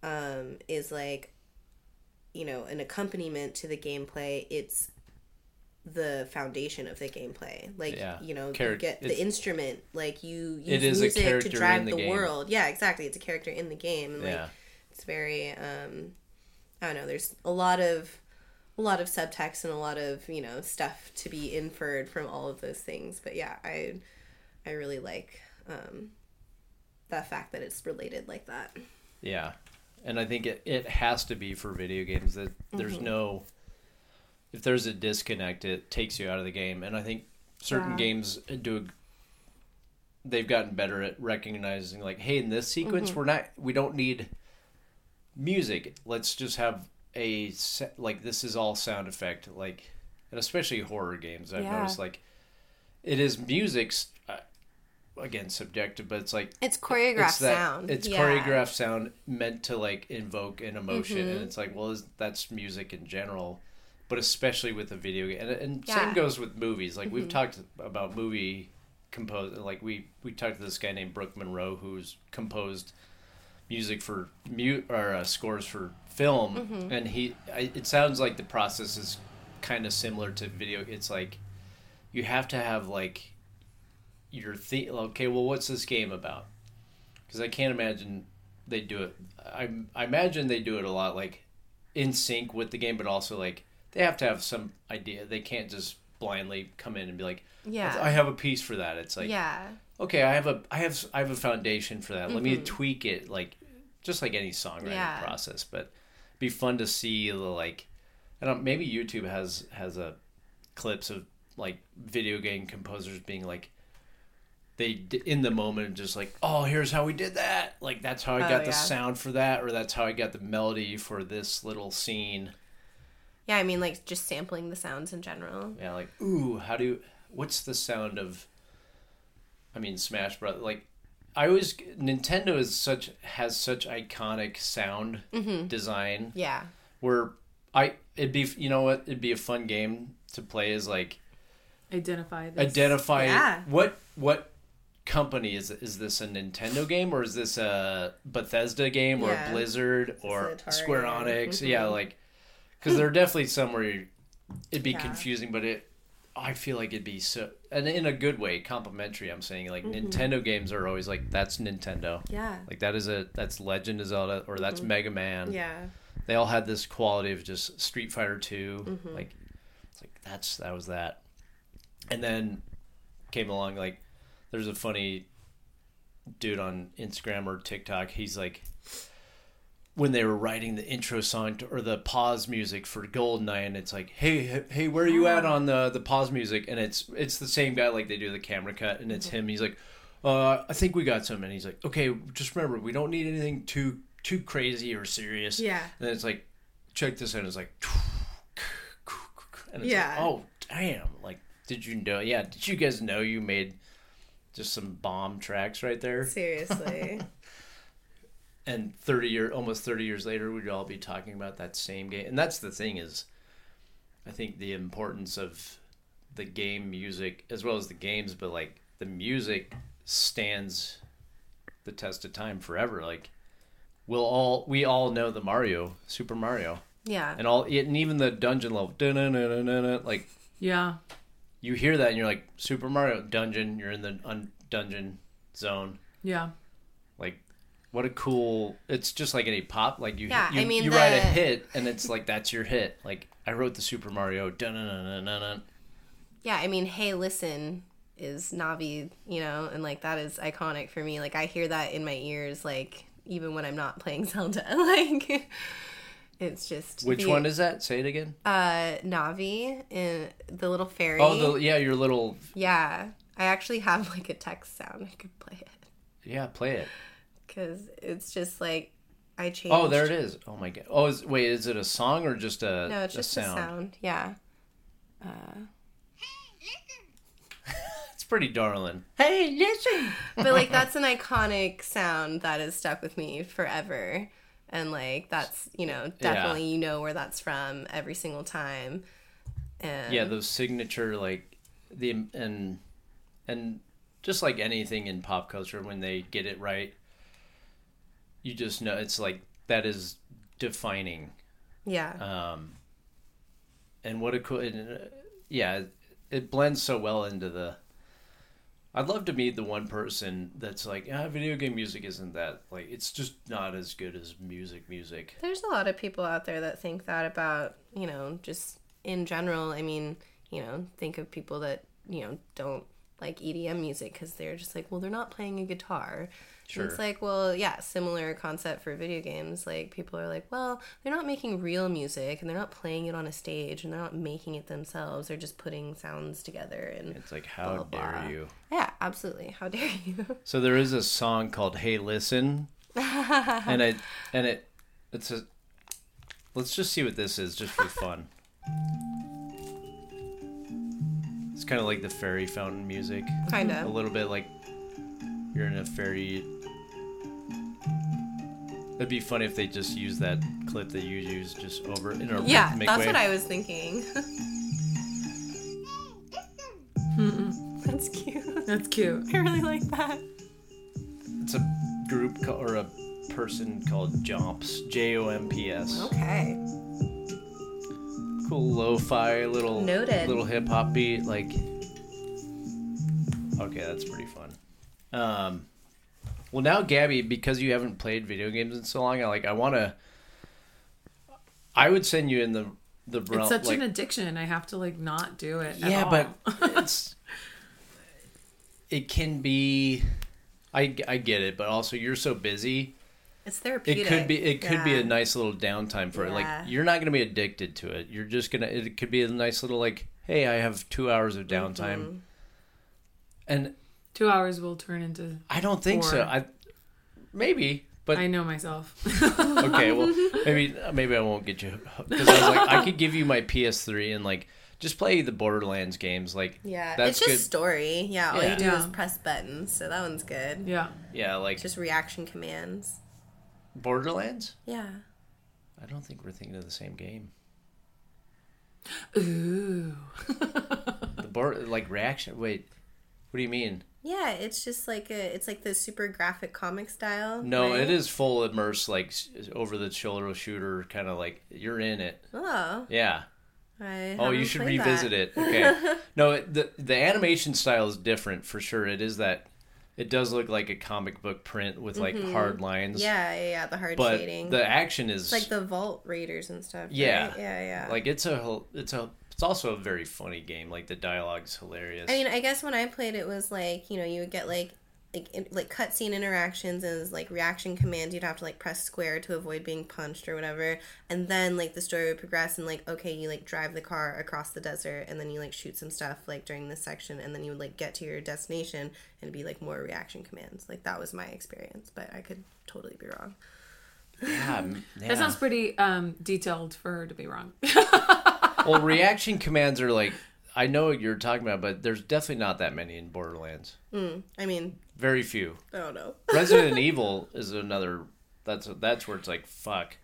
um is like you know an accompaniment to the gameplay it's the foundation of the gameplay. Like Yeah. you know Char- you get the instrument like you use It is a music character to drive the the, world. Yeah exactly. It's a character in the game and like yeah, it's very um i don't know there's a lot of a lot of subtext and a lot of you know stuff to be inferred from all of those things. But yeah i i really like um the fact that it's related like that. Yeah, and I think it it has to be for video games that there's Mm-hmm. no if there's a disconnect, it takes you out of the game, and I think certain Yeah. games do. A, they've gotten better at recognizing like, hey, in this sequence, Mm-hmm. we're not, we don't need music. Let's just have a like this is all sound effect, like, and especially horror games. I've Yeah. noticed like it is music. Uh, again, subjective, but it's like it's choreographed it's that, sound It's Yeah. choreographed sound meant to like invoke an emotion, Mm-hmm. and it's like, well, is, that's music in general, but especially with the video game, and, and Yeah. Mm-hmm. same goes with movies. Like we've talked about movie compose, like we we talked to this guy named Brooke Monroe who's composed music for mute or uh, scores for film, Mm-hmm. and he I, it sounds like the process is kind of similar to video. It's like you have to have like your the okay well what's this game about because i can't imagine they do it I, I imagine they do it a lot like in sync with the game but also like they have to have some idea. They can't just blindly come in and be like yeah. I have a piece for that. It's like yeah. Okay i have a i have i have a foundation for that. Let me tweak it like just like any songwriting Mm-hmm. Yeah. process but it'd be fun to see the like i don't maybe youtube has has a clips of like video game composers being like they in the moment just like oh here's how we did that. Like that's how i Oh, got the yeah. sound for that or that's how i got the melody for this little scene yeah i mean like just sampling the sounds in general yeah like ooh how do you what's the sound of i mean smash bros like i always nintendo is such has such iconic sound Mm-hmm. design yeah where i it'd be you know what it'd be a fun game to play is like Identify this. identify Yeah. what what company is is this a Nintendo game or is this a Bethesda game or Yeah. Blizzard or Atari. Square Enix? Mhm. Yeah, like because there are definitely some where you- it'd be Yeah. confusing, but it I feel like it'd be so and in a good way complimentary. I'm saying like Mm-hmm. Nintendo games are always like that's Nintendo. yeah Like that is a that's Legend of Zelda or that's Mega Man. Mm-hmm. yeah They all had this quality of just Street Fighter 2 Mm-hmm. Like it's like that's that was that. And then came along like there's a funny dude on Instagram or TikTok. He's like when they were writing the intro song to, or the pause music for Goldeneye, and it's like, hey, hey, hey, where are you at on the the pause music? And it's it's the same guy like they do the camera cut, and it's him. He's like, uh, I think we got some, and he's like, okay, just remember, we don't need anything too too crazy or serious. Yeah. And it's like, check this out. It's like, and it's Yeah. like, oh damn, like. Did you know? Yeah. Did you guys know you made just some bomb tracks right there? seriously and 30 year almost 30 years later we'd all be talking about that same game and that's the thing is I think the importance of the game music as well as the games, but like the music stands the test of time forever. Like we'll all we all know the Mario, Super Mario, Yeah. and all and even the dungeon level, like Yeah. you hear that and you're like Super Mario dungeon, you're in the un- dungeon zone. Yeah. Like what a cool! It's just like any pop. Like you, Yeah, you, I mean, you write a hit and it's like that's your hit. Like I wrote the Super Mario. Yeah, I mean, hey, listen is Navi, you know, and like that is iconic for me. Like I hear that in my ears, like even when I'm not playing Zelda. Like it's just Which the- one is that? Say it again. uh Navi in the little fairy. Oh, the yeah, your little yeah. I actually have like a text sound. I could play it yeah. Play it. Because it's just like I changed. Oh, there it is. Oh my god. Oh, is, wait, is it a song or just a No, it's a just sound? a sound. Yeah. Uh, it's pretty darling. Hey, listen. but like that's an iconic sound that has stuck with me forever and like that's you know definitely you know where that's from every single time and Yeah, those signature like the and and just like anything in pop culture when they get it right, you just know it's like that is defining. yeah Um, and what a cool, and, uh, yeah, it, blends so well into the. I'd love to meet the one person that's like, ah, video game music isn't that like it's just not as good as music. Music. there's a lot of people out there that think that about you know just in general i mean you know think of people that you know don't like edm music because they're just like well they're not playing a guitar Sure. And it's like well yeah similar concept for video games like people are like well they're not making real music and they're not playing it on a stage and they're not making it themselves they're just putting sounds together and It's like how Blah, dare blah. you? yeah absolutely how dare you So there is a song called "Hey Listen," and it and it it's a. Let's just see what this is, just for fun. It's kind of like the fairy fountain music, kind of. a little bit like you're in a fairy. It'd be funny if they just use that clip that you use just over in a yeah rhythmic that's way. what i was thinking that's cute That's cute. i really like that It's a group co- or a person called Jomps, J O M P S. okay cool lo-fi little Noted. little hip hop beat like okay that's pretty fun um well now gabby because you haven't played video games in so long i like i want to i would send you in the the realm It's such like, an addiction. I have to like not do it. yeah but it's it can be I, I get it but also you're so busy it's therapeutic. it could be it could be a nice little downtime for it like you're not going to be addicted to it you're just to it could be a nice little like hey i have two hours of downtime Mm-hmm. and two hours will turn into. i don't think so i maybe but I know myself. okay well maybe maybe i won't get you because i was like i could give you my ps3 and like just play the borderlands games like yeah that's it's just good story yeah all Yeah. you do Yeah. is press buttons so that one's good yeah. yeah like just reaction commands borderlands yeah i don't think we're thinking of the same game Ooh. the board like reaction wait what do you mean yeah it's just like a it's like the super graphic comic style No, right? it is full immerse, like over the shoulder shooter, kind of like you're in it. oh Yeah. I Oh, you should revisit that. it. Okay. no, it- the the animation style is different for sure. It is that. It does look like a comic book print with like hard lines. Mm-hmm. yeah yeah yeah the hard But shading the action is it's like the vault raiders and stuff Yeah. right? yeah yeah like it's a whole- it's a it's also a very funny game. Like the dialogue's hilarious. I mean, I guess when I played, it was like you know you would get like like in, like cutscene interactions and like reaction commands. You'd have to like press square to avoid being punched or whatever, and then like the story would progress and like okay, you like drive the car across the desert and then you like shoot some stuff like during this section, and then you would like get to your destination and it'd be like more reaction commands. Like that was my experience, but I could totally be wrong. yeah, yeah. That sounds pretty um, detailed for her to be wrong. well, reaction commands are like I know what you're talking about, but there's definitely not that many in Borderlands. Hmm, I mean, Very few. I don't know. Resident Evil is another. That's that's where it's like fuck.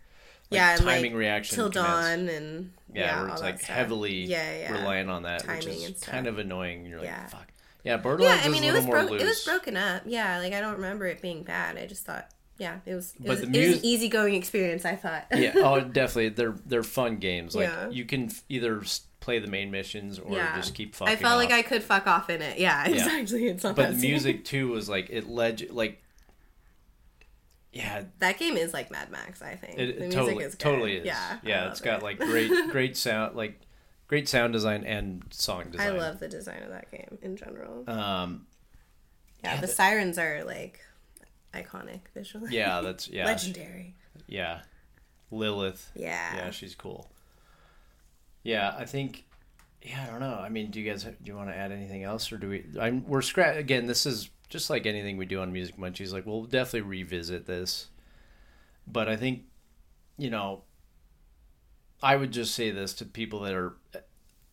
yeah, and, timing like, reaction till commands. dawn and Yeah, yeah, where it's like heavily yeah, yeah. relying on that, which is and stuff. kind of annoying. You're like, Yeah. fuck. Yeah, Borderlands Yeah, I is mean a it little was more broke. It was broken up. Yeah, like I don't remember it being bad. I just thought, yeah, it was. It, But was, the it was an easygoing experience. I thought. yeah, oh, definitely. They're they're fun games. Like Yeah. you can f- either play the main missions or Yeah. just keep fucking. I felt like. I could fuck off in it. Yeah, Yeah. exactly. It's not But the music too was like it led like. Yeah, That game is like Mad Max. I think it, the music totally is good. totally is. Yeah, yeah, it's got like great great sound like great sound design and song design. I love the design of that game in general. Um, yeah, yeah, the the- sirens are like iconic visually. yeah, that's yeah, legendary. yeah. Lilith. Yeah. Yeah, she's cool. Yeah, I think. Yeah, I don't know. I mean, do you guys do you want to add anything else, or do we? I'm we're scratch again. This is just like anything we do on Music Munchies. Like we'll definitely revisit this, but I think, you know, I would just say this to people that are uh,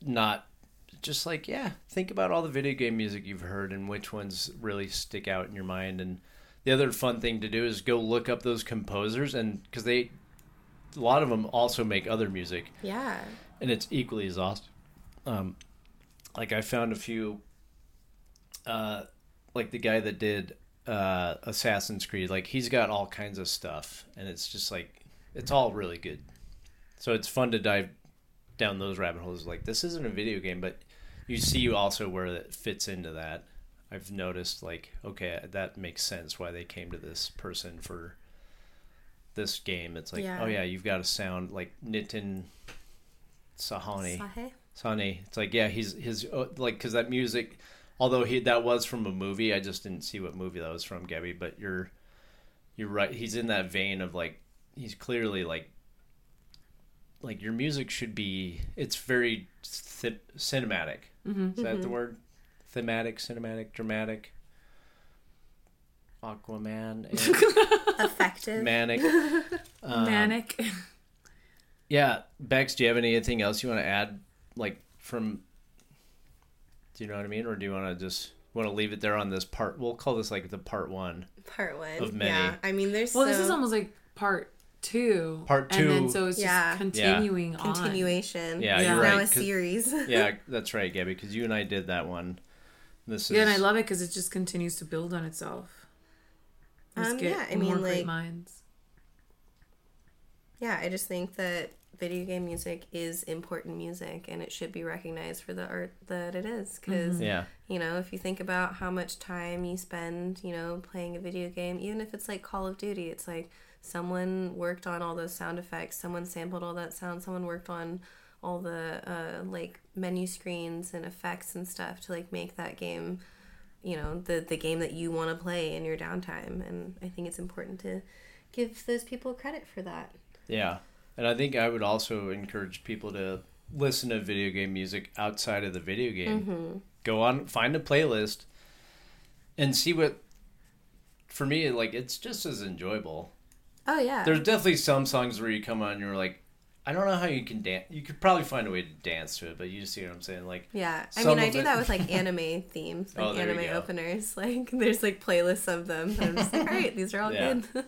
not just like yeah, think about all the video game music you've heard and which ones really stick out in your mind. And the other fun thing to do is go look up those composers and because they a lot of them also make other music Yeah. and it's equally as awesome. Um, like I found a few, uh, like the guy that did uh, Assassin's Creed. Like he's got all kinds of stuff, and it's just like it's all really good. So it's fun to dive down those rabbit holes. Like this isn't a video game, but you see also where it fits into that. I've noticed like okay, that makes sense why they came to this person for this game. It's like Yeah. oh yeah, you've got a sound like Nitin Sahani. Sahe? Sonny. It's like yeah, he's his uh, like because that music, although he that was from a movie, I just didn't see what movie that was from, Gabby. But you're you're right. He's in that vein of like he's clearly like like your music should be. It's very th- cinematic. Is that the word? Thematic, cinematic, dramatic. Aquaman, Effective. manic. Um, Manic. Yeah, Bex, do you have anything else you want to add, like from? Do you know what I mean, or do you want to just want to leave it there on this part? We'll call this like the part one. Part one. Of many. Yeah. I mean, there's well, so this is almost like part two. Part And then two. so it's Yeah. just continuing on. continuation. Yeah, Yeah. you're Now right. a 'cause- series. yeah, that's right, Gabby, because you and I did that one. This is Yeah, and I love it because it just continues to build on itself. Um, get yeah, I more mean, great like- minds. Yeah, I just think that video game music is important music and it should be recognized for the art that it is because yeah, you know if you think about how much time you spend you know playing a video game even if it's like call of duty it's like someone worked on all those sound effects someone sampled all that sound someone worked on all the uh, like menu screens and effects and stuff to like make that game you know the the game that you want to play in your downtime and i think it's important to give those people credit for that yeah, and I think I would also encourage people to listen to video game music outside of the video game. Mm-hmm. Go on, find a playlist, and see what. For me, like it's just as enjoyable. oh yeah There's definitely some songs where you come on and you're like, I don't know how you can dance. You could probably find a way to dance to it, but you see what I'm saying? Like, Yeah, I mean, I do it- that with like anime themes, Oh, like there you anime go. openers. Like, there's like playlists of them. And I'm just like, all right, these are all Yeah. good.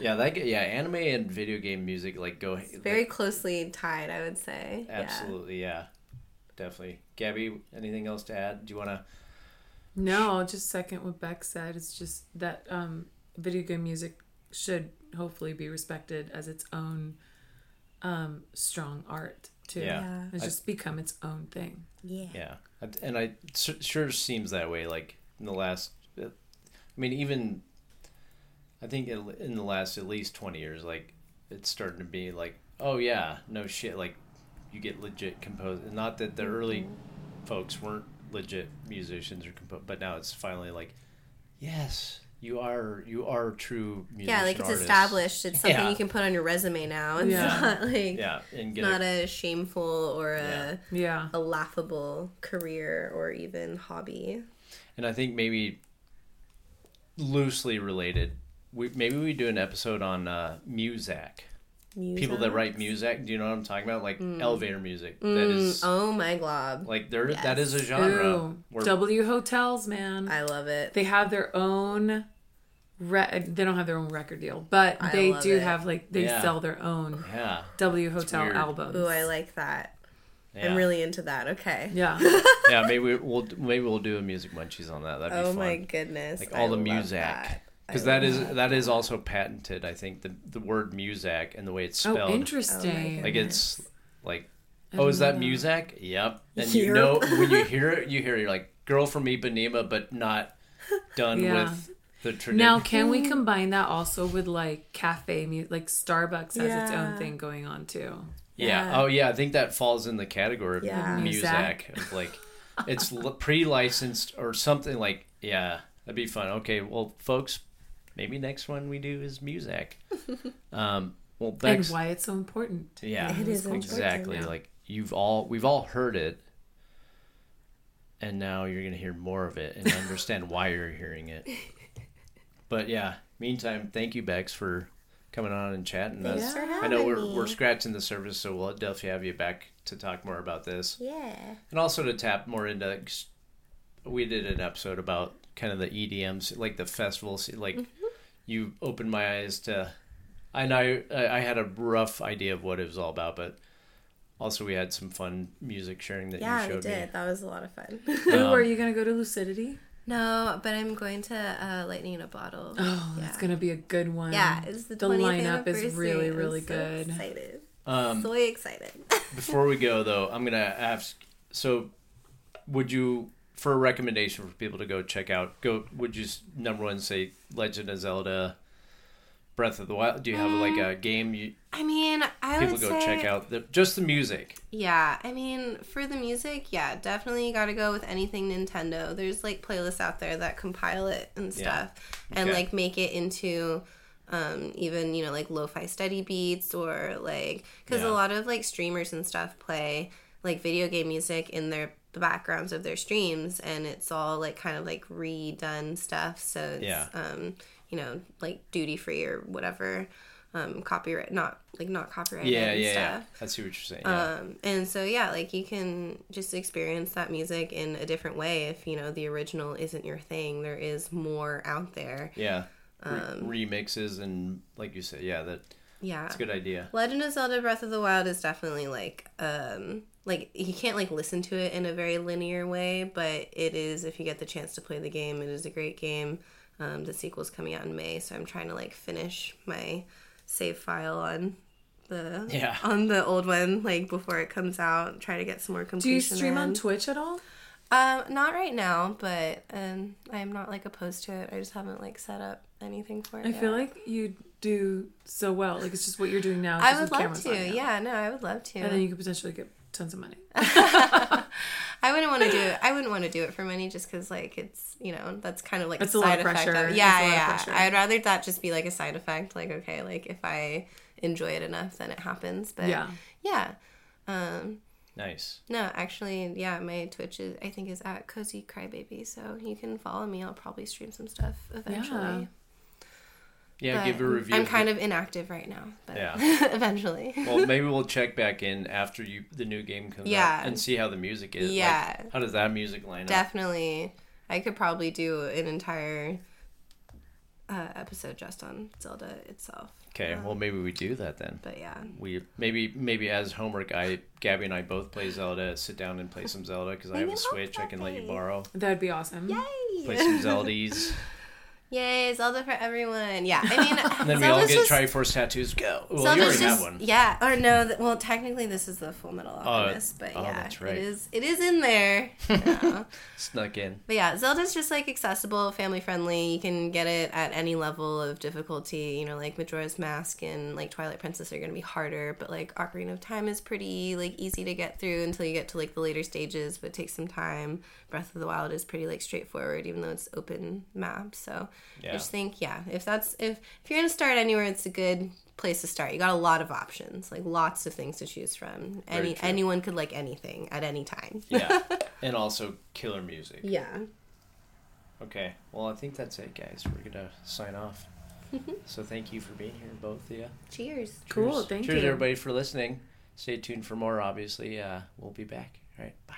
yeah, that yeah, anime and video game music like go Very like, closely tied, I would say. absolutely, yeah. definitely. Gabby, anything else to add? Do you want to? No, I'll just second what Bex said. It's just that um, video game music should hopefully be respected as its own um, strong art too. Yeah. Yeah. It's I- just become its own thing. Yeah. Yeah, and I s- sure seems that way. Like in the last, I mean, even I think in in the last at least twenty years, like it's starting to be like, oh yeah, no shit, like you get legit composed. Not that the early folks weren't legit musicians or compo- but now it's finally like, yes, you are you are true musician Yeah, like it's artists. established. It's something Yeah. you can put on your resume now. It's Yeah. not like Yeah, and get not a, a shameful or a, Yeah. a laughable career or even hobby. and I think maybe loosely related. We maybe we do an episode on uh, Muzak. People that write music do you know what i'm talking about like elevator music that Mm, is oh my glob. like there that yes. is a genre where W hotels, man. I love it. they have their own re- they don't have their own record deal, but I they do it. have like they Yeah. sell their own Yeah. W Hotel weird. albums. Ooh, I like that. yeah. I'm really into that. Okay. yeah. yeah, maybe we- we'll maybe we'll do a music munchies on that. That'd be Oh fun. my goodness. like I all the love music, that. Because that is love that is also patented. I think the the word Muzak and the way it's Oh, spelled. interesting. Oh, like it's like, I oh, is didn't that know music? Yep. And you know when you hear it, you hear it, you're like girl from Ipanema, but not done Yeah. with the tradition. Now, can we combine that also with like cafe music? Like Starbucks has its own thing going on too. yeah. Yeah. Oh yeah. I think that falls in the category of Yeah. music. Music. Of like, it's pre-licensed or something like. Yeah, that'd be fun. Okay, well, folks, maybe next one we do is music. Um. Well, And why it's so important. Yeah, It is exactly. yeah. Like you've all we've all heard it, and now you're gonna hear more of it and understand why you're hearing it. But yeah, meantime, thank you, Bex, for coming on and chatting. Thanks us. for I know we're me. we're scratching the surface, so we'll definitely have you back to talk more about this, Yeah. and also to tap more into. We did an episode about kind of the EDMs, like the festivals. Like Mm-hmm. You opened my eyes to. I know I, I had a rough idea of what it was all about, but also we had some fun music sharing that Yeah, you we showed did. That was a lot of fun. Ooh, Um, are you gonna go to Lucidity? no, but I'm going to uh, Lightning in a Bottle. Oh, yeah. that's gonna be a good one. Yeah, it's the, the lineup is anniversary. really, I'm really so good. Excited. Um, so excited. before we go though, I'm gonna ask. So, would you, for a recommendation for people to go check out, go? Would you number one say Legend of Zelda, Breath of the Wild? Do you have like a game you I mean, I people would go say, check out? The, just the music. Yeah, I mean, for the music, yeah, definitely you got to go with anything Nintendo. There's like playlists out there that compile it and Yeah. stuff and Okay. like make it into um even, you know, like lo-fi study beats or like cuz Yeah. a lot of like streamers and stuff play like video game music in their the backgrounds of their streams and it's all like kind of like redone stuff so it's Yeah. um you know, like duty free or whatever um copyright not like not copyrighted Yeah, yeah, stuff. yeah. I see what you're saying. Yeah. Um, and so yeah, like you can just experience that music in a different way if you know the original isn't your thing. There is more out there. yeah. Re- um, remixes and like you said, yeah, that Yeah. it's a good idea. Legend of Zelda Breath of the Wild is definitely like um like you can't like listen to it in a very linear way, but it is if you get the chance to play the game, it is a great game. Um, the sequel's coming out in May, so I'm trying to like finish my save file on the Yeah. on the old one like before it comes out. Try to get some more completion. Do you completion. stream on. Twitch at all? Um, not right now, but um, I'm not like opposed to it. I just haven't like set up anything for it. I feel like you do so well. Like it's just what you're doing now. I would love to. now. Yeah, no, I would love to. And then you could potentially get tons of money. I wouldn't want to do it. I wouldn't want to do it for money just because like it's you know that's kind of like It's a a lot side of effect. pressure. Of, It's yeah, lot of yeah. I'd rather that just be like a side effect. Like okay, like if I enjoy it enough, then it happens. But Yeah. yeah. Um, Nice. no, actually, yeah, my Twitch is I think is at Cozy Crybaby, so you can follow me. I'll probably stream some stuff eventually. Yeah, But give a review. I'm kind of inactive right now, but Yeah. eventually. Well, maybe we'll check back in after you the new game comes Yeah. out and see how the music is. Like, Yeah. how does that music line up? Definitely, I could probably do an entire uh, episode just on Zelda itself. Okay, well maybe we do that then. But yeah, We maybe maybe as homework, I Gabby and I both play Zelda. Sit down and play some Zelda because I have a Switch. I can let you borrow. That'd be awesome. Yay! Play some Zeldies, Yay, Zelda for everyone. Yeah, I mean, and then we all get just, Triforce tattoos. Go. Well, you already just, have one. Yeah, or no, th- well, technically this is the Full Metal Oh, Alchemist, but oh, yeah, that's right. it is. It is in there. Yeah. Snuck in. But yeah, Zelda's just like accessible, family friendly. You can get it at any level of difficulty. You know, like Majora's Mask and like Twilight Princess are gonna be harder, but like Ocarina of Time is pretty like easy to get through until you get to like the later stages, but it takes some time. Breath of the Wild is pretty like straightforward, even though it's open map. So Yeah. I just think, yeah, if that's if if you're gonna start anywhere, it's a good place to start. You got a lot of options, like lots of things to choose from. Any anyone could like anything at any time. Yeah, and also killer music. Yeah. Okay, well I think that's it, guys. We're gonna sign off. so thank you for being here, both of you. Cheers. Cool, Cheers. thank Cheers, you. everybody, for listening. Stay tuned for more. Obviously, uh, we'll be back. All right, bye.